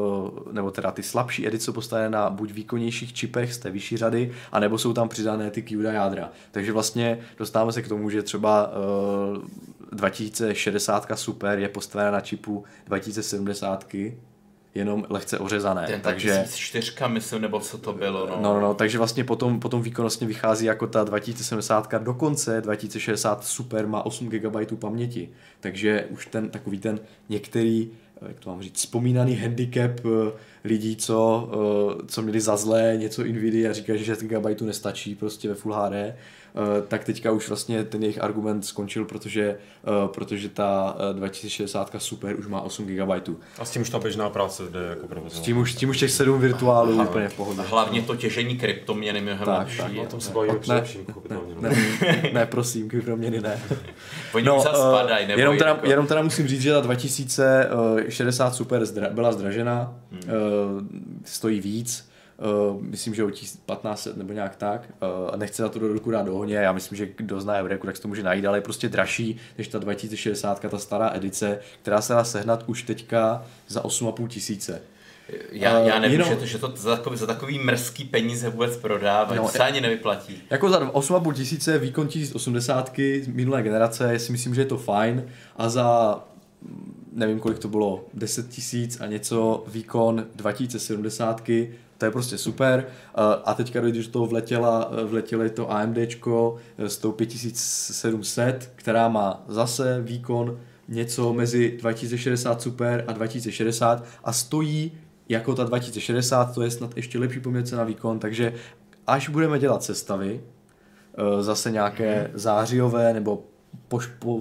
nebo teda ty slabší edice jsou postavené na buď výkonnějších čipech z té vyšší řady, anebo jsou tam přidané ty CUDA jádra. Takže vlastně dostáváme se k tomu, že třeba eh, 2060 Super je postavená na čipu 2070 jenom lehce ořezané. ten takže. 1004, myslím, nebo co to bylo, no. No, no, no, takže vlastně potom, potom výkonnostně vychází jako ta 2070, dokonce 2060 Super má 8 GB paměti, takže už ten takový ten některý, eh, jak to mám říct, vzpomínaný handicap eh, lidí, co, eh, co měli za zlé něco Nvidia a říkají, že 6 GB nestačí prostě ve Full HD, eh, tak teďka už vlastně ten jejich argument skončil, protože, eh, protože ta eh, 2060 Super už má 8 GB. A s tím už ta běžná práce jde jako S provozovat. tím už, s tím už těch 7 virtuálů Aha. úplně v pohodě. Hlavně to těžení kryptoměny mnohem Tak, lepší. tak, O tom se bavíme Ne, především, ne, pochopitelně. no. ne, ne, prosím, kryptoměny ne. Oni no, už zase eh, spadají, nebo jenom, teda, jako- jenom teda musím říct, že ta 2060 Super zdra, byla zdražena, hmm. stojí víc, Uh, myslím, že o 1500 nebo nějak tak. Uh, nechce na to do roku dát dohoně, já myslím, že kdo zná Eureku, tak si to může najít, ale je prostě dražší než ta 2060, ta stará edice, která se dá sehnat už teďka za 8,5 tisíce. Já, já Eh, nevím, jenom- že, to, že to za takový, za takový mrzký peníze vůbec prodávají, No, to se ani nevyplatí. Jako za 8,5 tisíce výkon 1080 z minulé generace si myslím, že je to fajn a za mm, nevím kolik to bylo, 10 tisíc a něco výkon 2070 to je prostě super. Eh, A teďka, když do toho vletěla, vletělo to AMDčko eh, s tou 5700, která má zase výkon něco mezi 2060 Super a 2060 a stojí jako ta 2060, to je snad ještě lepší poměr na výkon, takže až budeme dělat sestavy, eh, zase nějaké zářijové nebo poš, po,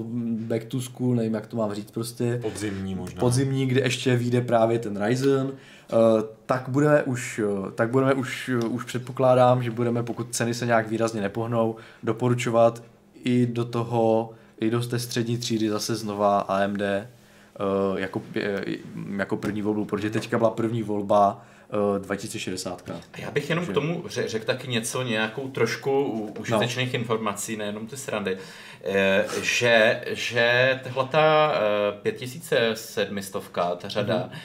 back to school, nevím jak to mám říct prostě, Podzimní možná. podzimní, kde ještě vyjde právě ten Ryzen, eh, tak budeme už, eh, tak budeme už, eh, už předpokládám, že budeme, pokud ceny se nějak výrazně nepohnou, doporučovat i do toho, i do té střední třídy zase znova AMD jako, jako první volbu, protože teďka byla první volba 2060. A já bych jenom Že- k tomu ře- řekl taky něco, nějakou trošku užitečných no. informací, nejenom ty srandy, Eh, že, že tahle ta 5700, ta řada, Mhm. mm-hmm.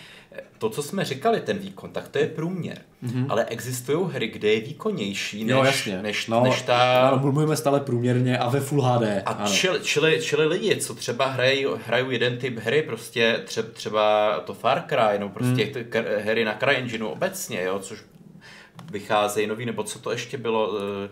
To, co jsme říkali, ten výkon, tak to je průměr. Mm-hmm. Ale existují hry, kde je výkonnější než. Jo, jasně. než, no, než ta... Ano, mluvíme stále průměrně a ve Full HD. A čili, čili, čili lidi, co třeba hrají, hrajou jeden typ hry, prostě tře, třeba to Far Cry, nebo prostě ty kr- hry na CryEngineu obecně, jo, což vycházejí nový, nebo co to ještě bylo, eh,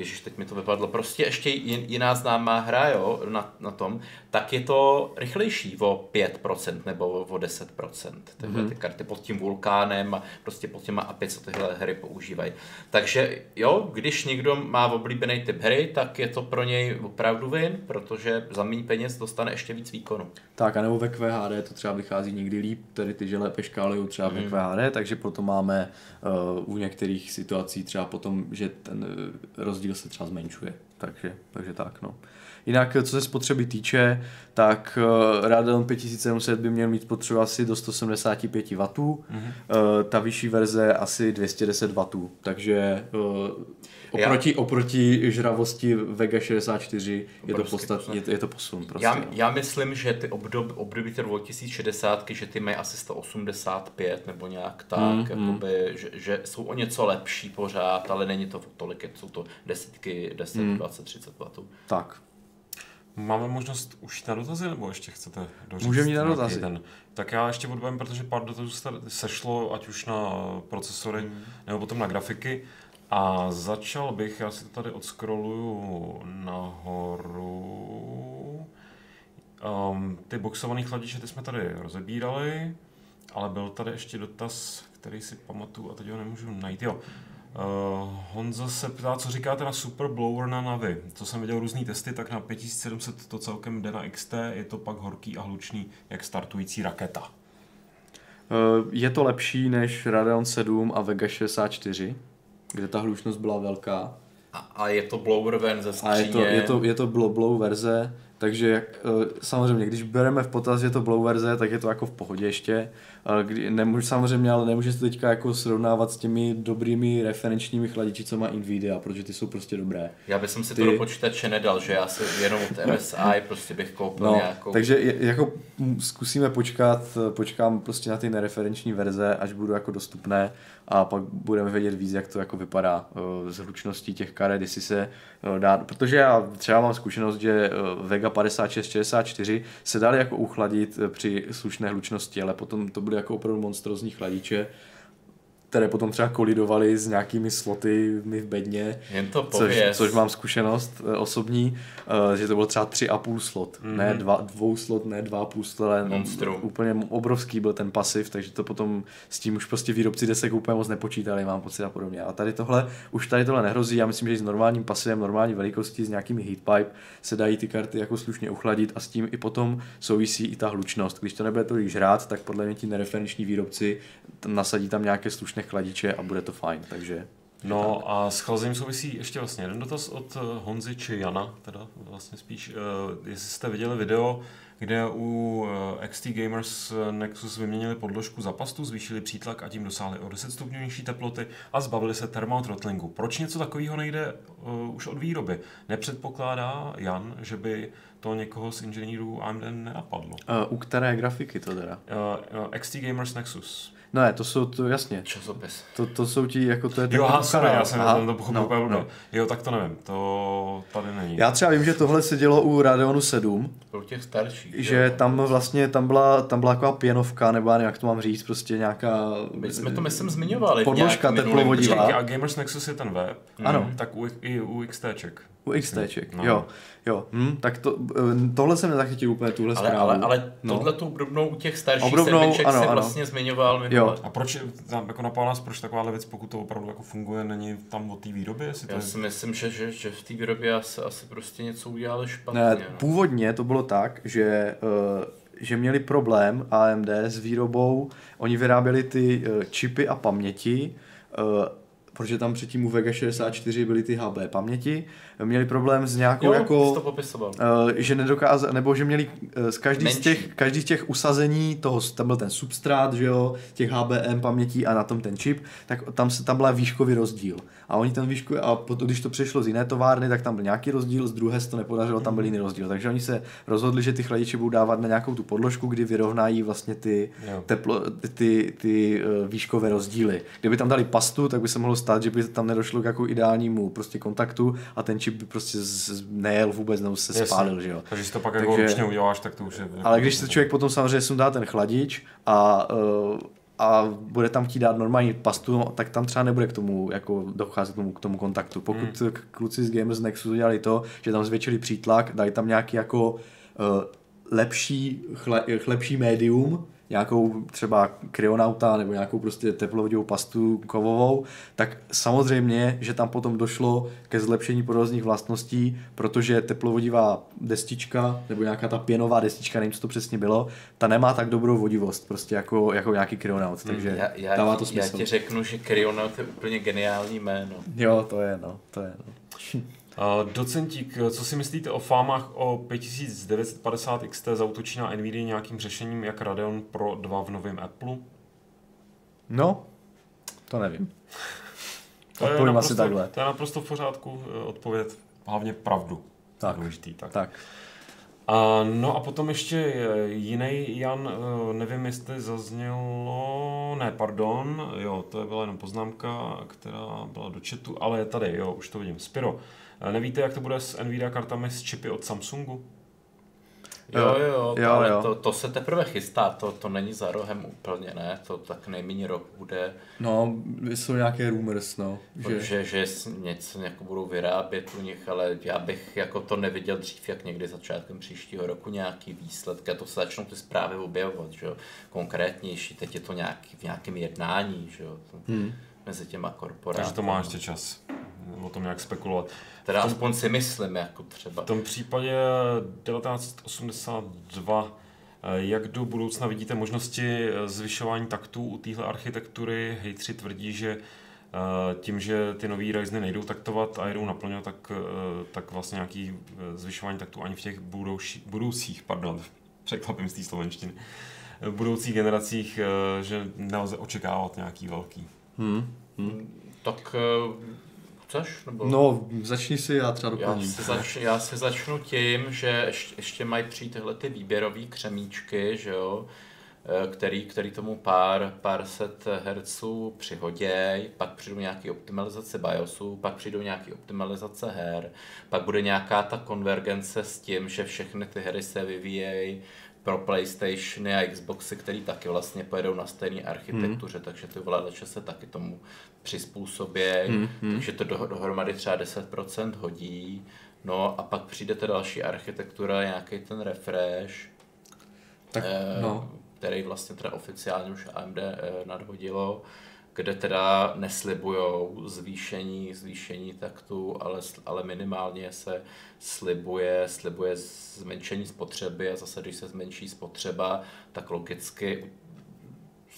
Ježíš, teď mi to vypadlo, prostě ještě jin- jiná známá hra, jo, na, na tom, tak je to rychlejší o 5% nebo o 10%. Tyhle ty karty pod tím vulkánem a prostě pod těma API, co tyhle hry používají. Takže jo, když někdo má oblíbený typ hry, tak je to pro něj opravdu win, protože za méně peněz dostane ještě víc výkonu. Tak a nebo ve QHD to třeba vychází někdy líp, tedy ty, že lépe škálují třeba ve QHD, takže proto máme uh, u některých situací třeba potom, že ten uh, rozdíl se třeba zmenšuje. Takže, takže tak, no. Jinak, co se spotřeby týče, tak uh, Radeon 5700 by měl mít spotřebu asi do 175 W, mm-hmm. uh, ta vyšší verze asi 210 W, takže uh, oproti, oproti žravosti Vega 64 je to, Obrovský podstat, posun. je, to- je to posun prostě. Já, já myslím, že ty obdob, období té 2060, že ty mají asi 185 nebo nějak tak, mm, jakoby, že, že jsou o něco lepší pořád, ale není to tolik, jsou to desítky, 10, mm. 20, 30 W. Tak. Máme možnost už na dotazy, nebo ještě chcete doříct? Můžeme jít na dotazy. Ten? Tak já ještě odpovím, protože pár dotazů sešlo, ať už na procesory, Hmm. nebo potom na grafiky. A začal bych, já si to tady odscrolluju nahoru. Um, ty boxované chladiče, ty jsme tady rozebírali, ale byl tady ještě dotaz, který si pamatuju a teď ho nemůžu najít. Jo. Uh, Honza se ptá, co říkáte na Super Blower na Navi. Co jsem viděl různý testy, tak na 5700 to celkem jde na XT, je to pak horký a hlučný, jak startující raketa. Eh, Je to lepší než Radeon 7 a Vega 64, kde ta hlučnost byla velká. A, a je to blower ven ze A skříně. je to, je to, je to blow, blow verze, takže jak, eh, samozřejmě, když bereme v potaz, že je to blow verze, tak je to jako v pohodě ještě. Kdy, nemůžu, samozřejmě, ale nemůže se teďka jako srovnávat s těmi dobrými referenčními chladiči, co má Nvidia, protože ty jsou prostě dobré. Já bych si Ty- to do počítače nedal, že já si jenom od MSI prostě bych koupil No, nějakou. takže jako zkusíme počkat, eh, počkám prostě na ty nereferenční verze, až budou jako dostupné a pak budeme vědět víc, jak to jako vypadá eh, s hlučností těch karet, jestli se eh, dá, protože já třeba mám zkušenost, že eh, Vega 5664 se dali jako uchladit eh, při slušné hlučnosti, ale potom to byly jako opravdu monstrozní chladiče, které potom třeba kolidovaly s nějakými sloty v bedně, Jen to což, pověz. což mám zkušenost eh, osobní, eh, že to bylo třeba 3,5 slot, mm-hmm. ne dva, dvou slot, ne 2,5 slot, ale Monstrum. úplně obrovský byl ten pasiv, takže to potom s tím už prostě výrobci desek úplně moc nepočítali, mám pocit a podobně. A tady tohle, už tady tohle nehrozí, já myslím, že s normálním pasivem, normální velikostí, s nějakými heatpipe se dají ty karty jako slušně uchladit a s tím i potom souvisí i ta hlučnost. Když to nebude tolik žrát, tak podle mě ti nereferenční výrobci nasadí tam nějaké slušné chladiče a bude to fajn, takže No a s chlazením souvisí ještě vlastně jeden dotaz od eh, Honzy či Jana, teda vlastně spíš, uh, jestli jste viděli video, kde u uh, XT Gamers eh, Nexus vyměnili podložku za pastu, zvýšili přítlak a tím dosáhli o 10 stupňů nižší teploty a zbavili se thermothrottlingu. Proč něco takového nejde uh, už od výroby? Nepředpokládá Jan, že by to někoho z inženýrů AMD nenapadlo. uh, u které grafiky to teda? Uh, uh, XT Gamers Nexus. No ne, to jsou to jasně. Časopis. To, to jsou ti, jako to je Jo, aha, sorry, já jsem Aha, to pochopil no, úplně no. Jo, tak to nevím, to tady není. Já třeba vím, že tohle se dělo u Radeonu 7, Pro těch starších. že jo. tam vlastně, tam byla, tam byla taková pěnovka, nebo já nevím, jak to mám říct, prostě nějaká... My jsme to, myslím, zmiňovali. Podložka podívá. a Gamers Nexus je ten web, Ano. tak u, i u XTček. U XTček, No. jo. Jo, hm, tak to, eh, tohle jsem nezachytil úplně, tuhle Ale, zprávu. ale, ale No. tohle tu obdobnou u těch starších Obdobnou, ano, si ano. vlastně zmiňoval minule. Jo. A proč, tam jako napadá nás, proč taková věc, pokud to opravdu jako funguje, není tam o té výrobě? Jestli to Já je... si myslím, že, že, že v té výrobě asi, asi prostě něco udělali špatně. Ne, no. původně to bylo tak, že, eh, že měli problém AMD s výrobou, oni vyráběli ty eh, čipy a paměti, eh, protože tam předtím u Vega 64 byly ty HB paměti, měli problém s nějakou jo, jako... to popisoval. Uh, že nedokázali, nebo že měli uh, z každý z, Menší. těch, každý z těch usazení toho, tam byl ten substrát, že jo, těch HBM pamětí a na tom ten čip, tak tam se tam byla výškový rozdíl. A oni ten výšku, a potom, když to přešlo z jiné továrny, tak tam byl nějaký rozdíl, z druhé se to nepodařilo, tam byl jiný rozdíl. Takže oni se rozhodli, že ty chladiče budou dávat na nějakou tu podložku, kdy vyrovnají vlastně ty, Jo. teplo, ty, ty, ty uh, výškové rozdíly. Kdyby tam dali pastu, tak by se mohlo stát, že by tam nedošlo k jako ideálnímu prostě kontaktu a ten čip by prostě z, nejel vůbec, nebo se Jasně. spálil, že jo. Takže si to pak jako Takže- ručně uděláš, tak to už je... Ale když se člověk potom samozřejmě sundá ten chladič a, uh, a bude tam chtít dát normální pastu, tak tam třeba nebude k tomu jako docházet k tomu, k tomu kontaktu. Pokud hmm. kluci z Gamers Nexus udělali to, že tam zvětšili přítlak, dali tam nějaký jako uh, lepší, chle, lepší médium, nějakou třeba kryonauta nebo nějakou prostě teplovodivou pastu kovovou, tak samozřejmě, že tam potom došlo ke zlepšení provozních vlastností, protože teplovodivá destička nebo nějaká ta pěnová destička, nevím, co to přesně bylo, ta nemá tak dobrou vodivost, prostě jako, jako nějaký kryonaut, takže Já, já, dává to ti, já smysl. ti řeknu, že Kryonaut je úplně geniální jméno. Jo, to je, no, to je, no. Docentík, co si myslíte o fámách o 5950 XT zautočí na Nvidia nějakým řešením jak Radeon Pro 2 v novém Apple? No, to nevím. To je, naprosto, asi takhle. to je naprosto v pořádku eh, odpověď, hlavně pravdu. Tak. Důležitý, tak. Tak. A, no a potom ještě eh, jiný Jan, eh, nevím, jestli zaznělo, ne, pardon, jo, to byla jenom poznámka, která byla do chatu, ale je tady, jo, už to vidím. Spiro, nevíte, jak to bude s Nvidia kartami s čipy od Samsungu? Jo, jo, Jo, ale jo. To, to se teprve chystá, to, to není za rohem úplně, ne? To tak nejméně rok bude, No, jsou nějaké rumors, no. Že... že, že něco jako budou vyrábět u nich, ale já bych jako to neviděl dřív, jak někdy začátkem příštího roku nějaký výsledky a to se začnou ty zprávy objevovat, že jo? Konkrétnější, teď je to nějaký, v nějakém jednání, že jo? Hmm. Mezi těma korporáty. Takže to má ještě čas o tom nějak spekulovat. Teda aspoň si myslím, jako třeba. V tom případě 1982, eh, jak do budoucna vidíte možnosti eh, zvyšování taktů u téhle architektury? Hejtři tvrdí, že eh, tím, že ty nový Ryzeny nejdou taktovat a jdou naplňovat, tak, tak vlastně nějaký zvyšování taktů ani v těch budoucí, budoucích, pardon, překvapím z té slovenštiny, v budoucích generacích, že nelze očekávat nějaký velký. Hmm. Tak eh, chceš? Nebo... No, začni si, já třeba Já si, zač, já si začnu tím, že ještě, ještě mají přijít tyhle ty výběrové křemíčky, že jo, eh, který, který tomu pár, pár set herců přihoděj, pak přijdou nějaké optimalizace BIOSu, pak přijdou nějaké optimalizace her, pak bude nějaká ta konvergence s tím, že všechny ty hry se vyvíjejí pro PlayStationy a Xboxy, který taky vlastně pojedou na stejné architektuře, hmm. takže ty ovladače se taky tomu přizpůsobějí, hmm. takže to do, dohromady třeba 10% hodí. No a pak přijde ta další architektura, nějaký ten refresh, Tak, eh, no. který vlastně teda oficiálně už AMD eh, nadhodilo, kde teda neslibujou zvýšení, zvýšení taktu, ale, ale minimálně se slibuje, slibuje zmenšení spotřeby a zase, když se zmenší spotřeba, tak logicky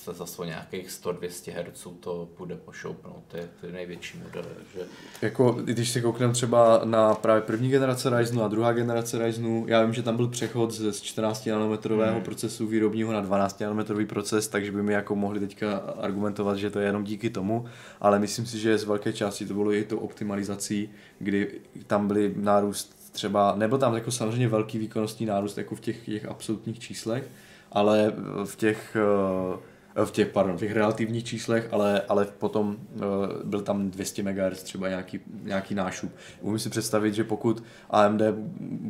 se zase o nějakých 100-200 Hz to bude pošoupnout, ty, ty největší modely. Že Jako, když se koukneme třeba na právě první generace Ryzenu a druhá generace Ryzenu, já vím, že tam byl přechod z z 14 nanometrového Hmm. procesu výrobního na 12 nanometrový proces, takže by mi jako mohli teďka argumentovat, že to je jenom díky tomu, ale myslím si, že z velké části to bylo i tou optimalizací, kdy tam byly nárůst třeba, nebyl tam jako samozřejmě velký výkonnostní nárůst jako v těch, těch absolutních číslech, ale v těch eh, v těch, pardon, v těch relativních číslech, ale, ale potom uh, byl tam 200 MHz třeba nějaký, nějaký nášup. Umím si představit, že pokud AMD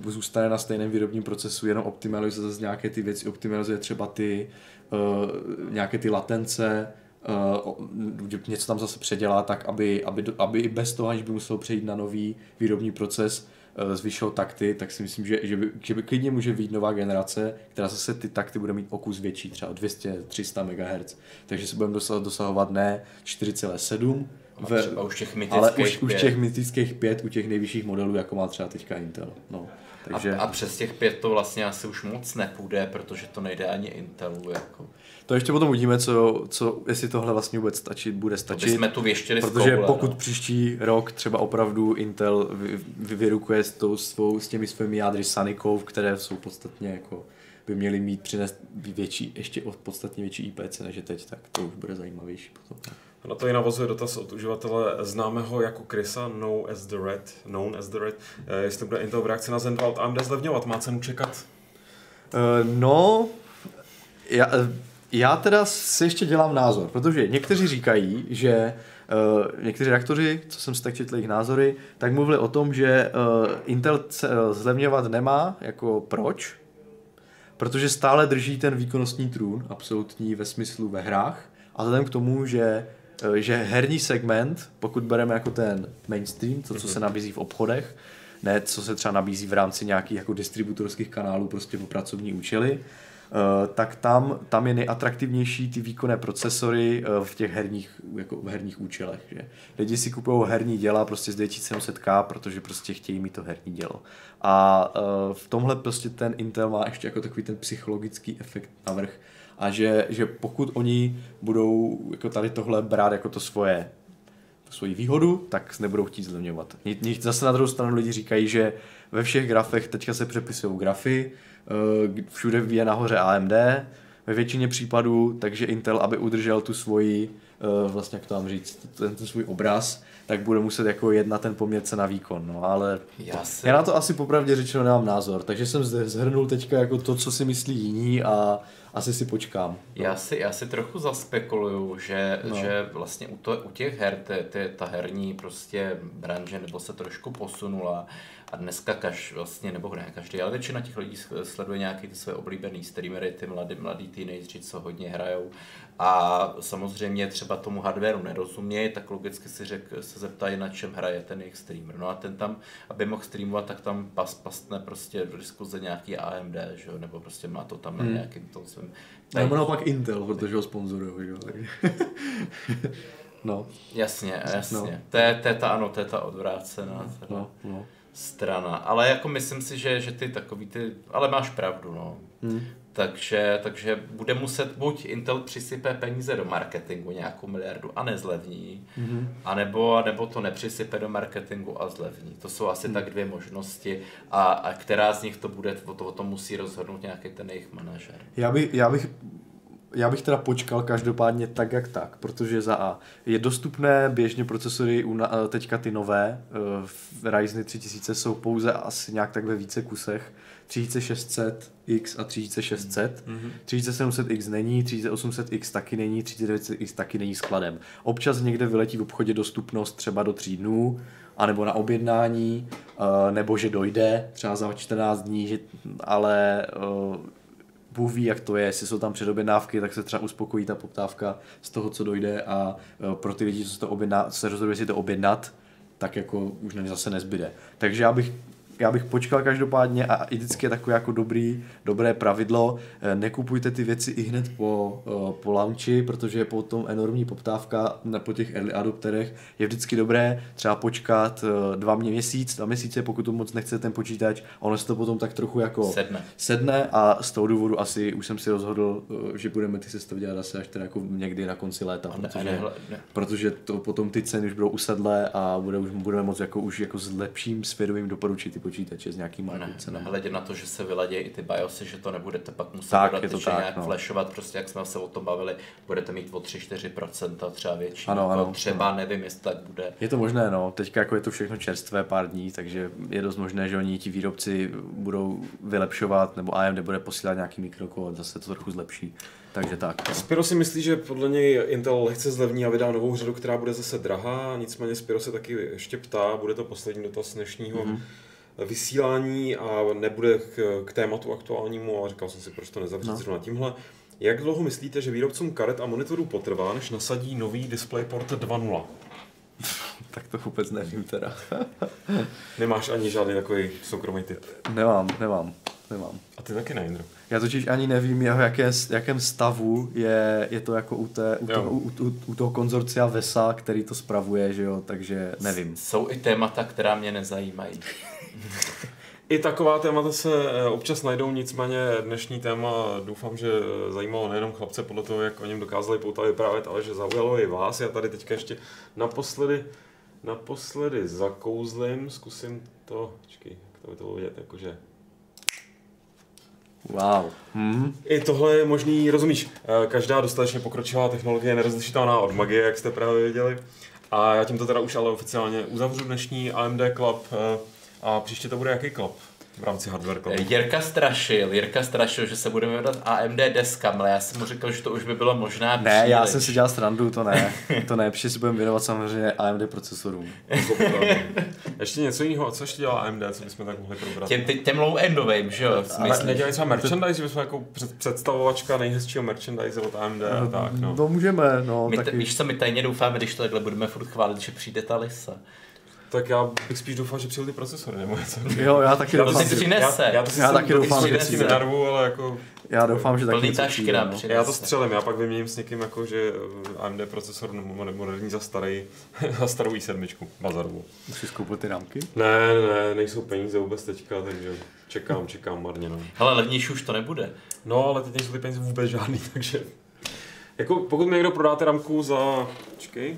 zůstane na stejném výrobním procesu, jenom optimalizuje zase nějaké ty věci, optimalizuje třeba ty uh, nějaké ty latence, uh, něco tam zase předělá tak, aby, aby, aby i bez toho, aniž by musel přejít na nový výrobní proces, zvyšil takty, tak si myslím, že, že, by, že by klidně může být nová generace, která zase ty takty bude mít o kus větší, třeba o 200-300 MHz. Takže se budeme dosahovat, ne 4,7, a ve- třeba už těch mytických ale už, už pět. těch mytických pět u těch nejvyšších modelů, jako má třeba teďka Intel. No. Takže a, a přes těch pět to vlastně asi už moc nepůjde, protože to nejde ani Intelu. Jako. to ještě potom uvidíme, co, co, jestli tohle vlastně vůbec stačit, bude To stačit. bychom tu věštili z Protože koule, pokud no. příští rok třeba opravdu Intel vy, vy, vyrukuje s, tou svou, s těmi svými jádry Sunny Cove, které jsou podstatně jako by měly mít přinést větší, ještě podstatně větší IPC než je teď, tak to už bude zajímavější potom. Na to i navazuje dotaz od uživatele známého jako Krisa, known as the Red, known as the Red, eh, jestli bude Intel v reakci na Zen 2 od AMD zlevňovat, má cenu čekat? Uh, no, já, eh, já teda si ještě dělám názor, protože někteří říkají, že uh, někteří redaktoři, co jsem si tak četl jejich názory, tak mluvili o tom, že uh, Intel zlevňovat nemá, jako proč? Protože stále drží ten výkonnostní trůn, absolutní ve smyslu ve hrách, a vzhledem k tomu, že že herní segment, pokud bereme jako ten mainstream, to, co se nabízí v obchodech, ne co se třeba nabízí v rámci nějakých jako distributorských kanálů prostě pro pracovní účely, eh, tak tam, tam je nejatraktivnější ty výkonné procesory eh, v těch herních, jako v herních účelech. Že? Lidi si kupují herní děla prostě z 2700K, protože prostě chtějí mít to herní dělo. A eh, v tomhle prostě ten Intel má ještě jako takový ten psychologický efekt navrh. A že, že pokud oni budou jako tady tohle brát jako to svoje svoji výhodu, tak nebudou chtít zlevňovat. Zase na druhou stranu lidi říkají, že ve všech grafech teďka se přepisují grafy, eh, všude je nahoře AMD, ve většině případů, takže Intel, aby udržel tu svoji, eh, vlastně jak to mám říct, ten, ten svůj obraz, tak bude muset jako jet na ten poměr cena výkon, no ale Já se, já na to asi popravdě řečeno nemám názor, takže jsem zde zhrnul teďka jako to, co si myslí jiní a asi si počkám. já, si, já si trochu zaspekuluju, že, No. no. že vlastně u, to, u těch her ty, ty, ta herní prostě branže nebo se trošku posunula A dneska kaž, vlastně, nebo ne každý, ale většina těch lidí sleduje nějaký ty své oblíbený streamery, ty mladý, mladý teenageři, co hodně hrajou. A samozřejmě třeba tomu hardwareu nerozumějí, tak logicky si řek, se zeptají, na čem hraje ten jejich streamer. No a ten tam, aby mohl streamovat, tak tam pas, pastne prostě do diskuze nějaký AMD, že jo? nebo prostě má to tam na nějakým tom svém Nebo naopak Intel, protože ho sponzorují, jo. takže- no, Jasně, jasně. No. No. To, je, to je ta, ano, to je ta odvrácená teda no, no. Strana. Ale jako myslím si, že, že ty takový ty, ale máš pravdu, no. Hmm. Takže, takže bude muset buď Intel přisype peníze do marketingu nějakou miliardu a nezlevní, mm-hmm. anebo, anebo to nepřisype do marketingu a zlevní. To jsou asi mm. tak dvě možnosti a, a která z nich to bude, o, to, o tom musí rozhodnout nějaký ten jejich manažer. Já bych, já bych já bych teda počkal každopádně tak jak tak, protože za A je dostupné běžně procesory, eh, teďka ty nové, v Ryzeny 3000 jsou pouze asi nějak tak ve více kusech, 3600X a 3600. Mm-hmm. 3700X není, 3800X taky není, 3900X taky není skladem. Občas někde vyletí v obchodě dostupnost třeba do 3 dnů, anebo na objednání, eh, nebo že dojde třeba za 14 dní, že, ale eh, Bůh ví, jak to je, jestli jsou tam předobjednávky, tak se třeba uspokojí ta poptávka z toho, co dojde a eh, pro ty lidi, co se, to objedná, co se rozhoduje si to objednat, tak jako už na ně zase nezbyde. Takže já bych já bych počkal každopádně a i vždycky je takové jako dobrý, dobré pravidlo, eh, nekupujte ty věci i hned po, eh, po launchi, protože je potom enormní poptávka na, po těch early adopterech. Je vždycky dobré třeba počkat eh, dva měsíc, dva měsíce, pokud to moc nechce ten počítač, ono se to potom tak trochu jako Sedne. sedne a z toho důvodu asi už jsem si rozhodl, že budeme ty sestavy dělat asi až teda jako někdy na konci léta, A ne- protože, nehle- ne. protože to potom ty ceny už budou usedlé a bude, už budeme moct jako už jako s lepším svědomím doporučit ty počítače s nějakýma jako Ne, cenami. nehledě na to, že se vyladějí i ty BIOSy, že to nebudete pak muset Tak, tak, je to tak, nějak no. flashovat, prostě jak jsme se o tom bavili, budete mít o 3-4% třeba větší. Ano, jako ano, třeba nevím, jestli tak bude. Je to možné, no. Teďka jako je to všechno čerstvé pár dní, takže je dost možné, že oni ti výrobci budou vylepšovat, nebo AMD bude posílat nějaký mikrokód, zase to trochu zlepší. Takže tak. no. Spiro si myslí, že podle něj Intel lehce zlevní a vydá novou řadu, která bude zase drahá, nicméně Spiro se taky ještě ptá, bude to poslední dotaz dnešního mm-hmm. Vysílání a nebude k, k tématu aktuálnímu, ale říkal jsem si, proč to nezavřít no. zrovna tímhle. Jak dlouho myslíte, že výrobcům karet a monitorů potrvá, než nasadí nový DisplayPort 2.0? Tak to vůbec nevím teda. Nemáš ani žádný takový soukromý tip. nemám, nemám, nemám. A ty taky ne, Jindro. Já totiž ani nevím, jeho jaké, jakém stavu je, je to jako u, té, u, Jo. toho, u, u, u toho konzorcia VESA, který to spravuje, že jo, takže nevím. Jsou i témata, která mě nezajímají. I taková témata se eh, občas najdou, nicméně dnešní téma doufám, že eh, zajímalo nejenom chlapce podle toho, jak o něm dokázali pouta vyprávět, ale že zaujalo i vás. Já tady teďka ještě naposledy, naposledy zakouzlím, zkusím to, počkej, jak to by to bylo vidět, jakože Wow. Hmm. I tohle je možný, rozumíš, eh, každá dostatečně pokročilá technologie je nerozlišitelná od magie, jak jste právě viděli. A já tímto teda už ale oficiálně uzavřu dnešní AMD Club a příště to bude jaký club v rámci Hardware Clubu? Jirka strašil, Jirka strašil, že se budeme věnovat AMD deskám, ale já jsem mu říkal, že to už by bylo možná Ne, já jsem si dělal srandu, to ne. To ne, protože si budeme věnovat samozřejmě AMD procesorům. ještě něco jiného, co ještě dělá AMD, co bychom tak mohli probrat? Těm, těm low-endovým, že jo? v Ale nedělají třeba merchandise, že bychom jako před, představovačka nejhezčího merchandise od AMD a tak, no. To můžeme, no, My, t- taky. víš co, my tajně doufáme, když to takhle budeme furt chválit, že přijde ta lisa. Tak já bych spíš doufal, že přijeli ty procesory, nebo něco. Jo, já taky To doufám, si že, přinese. Já, já, to si Já taky doufám, si že přijde. nenarvu, ale jako... já doufám, že taky Plný něco tašky přijde, nám no. přinese. Já to střelím, já pak vyměním s někým jako, že eh, AMD procesor nebo moderní za starý, za starou i7, bazarovou. Musíš koupit ty rámky? Ne, ne, nejsou peníze vůbec teďka, takže čekám, čekám marně, no. Hele, levnější už to nebude. No, ale teď nejsou ty peníze vůbec žádný, takže... Jako, pokud mi někdo prodáte ramku za... Počkej.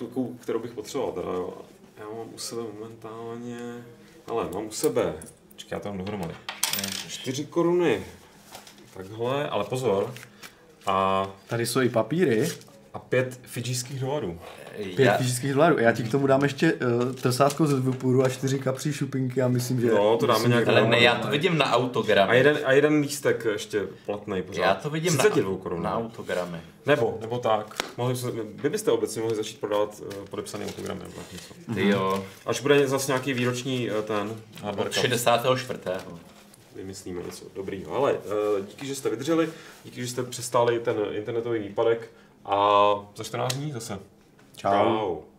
Tu, kou- kterou bych potřeboval teda, jo. Já mám u sebe momentálně... Ale mám u sebe... Počkej, já to mám dohromady. 4 koruny. Takhle, ale pozor. A Tady jsou i papíry. A pět fidžijských dolarů. Pět Já, fyzických dolarů. Já ti k tomu dám ještě uh, tesátko ze dvupůru a čtyři kapří šupinky a myslím, že... No, to dáme nějak ale ne, já to vidím na A autogramy. jeden, a jeden lístek ještě platný pořád. Já to vidím na, 32 korun. na autogramy. Nebo, nebo tak. Mohli vy byste obecně mohli začít prodávat uh, podepsaný autogramy nebo tak něco. Ty jo, Až bude zase nějaký výroční uh, ten od cup. 64. vymyslíme něco dobrýho. Ale uh, díky, že jste vydrželi, díky, že jste přestali ten internetový výpadek a za 14 dní zase. Čau. Čau.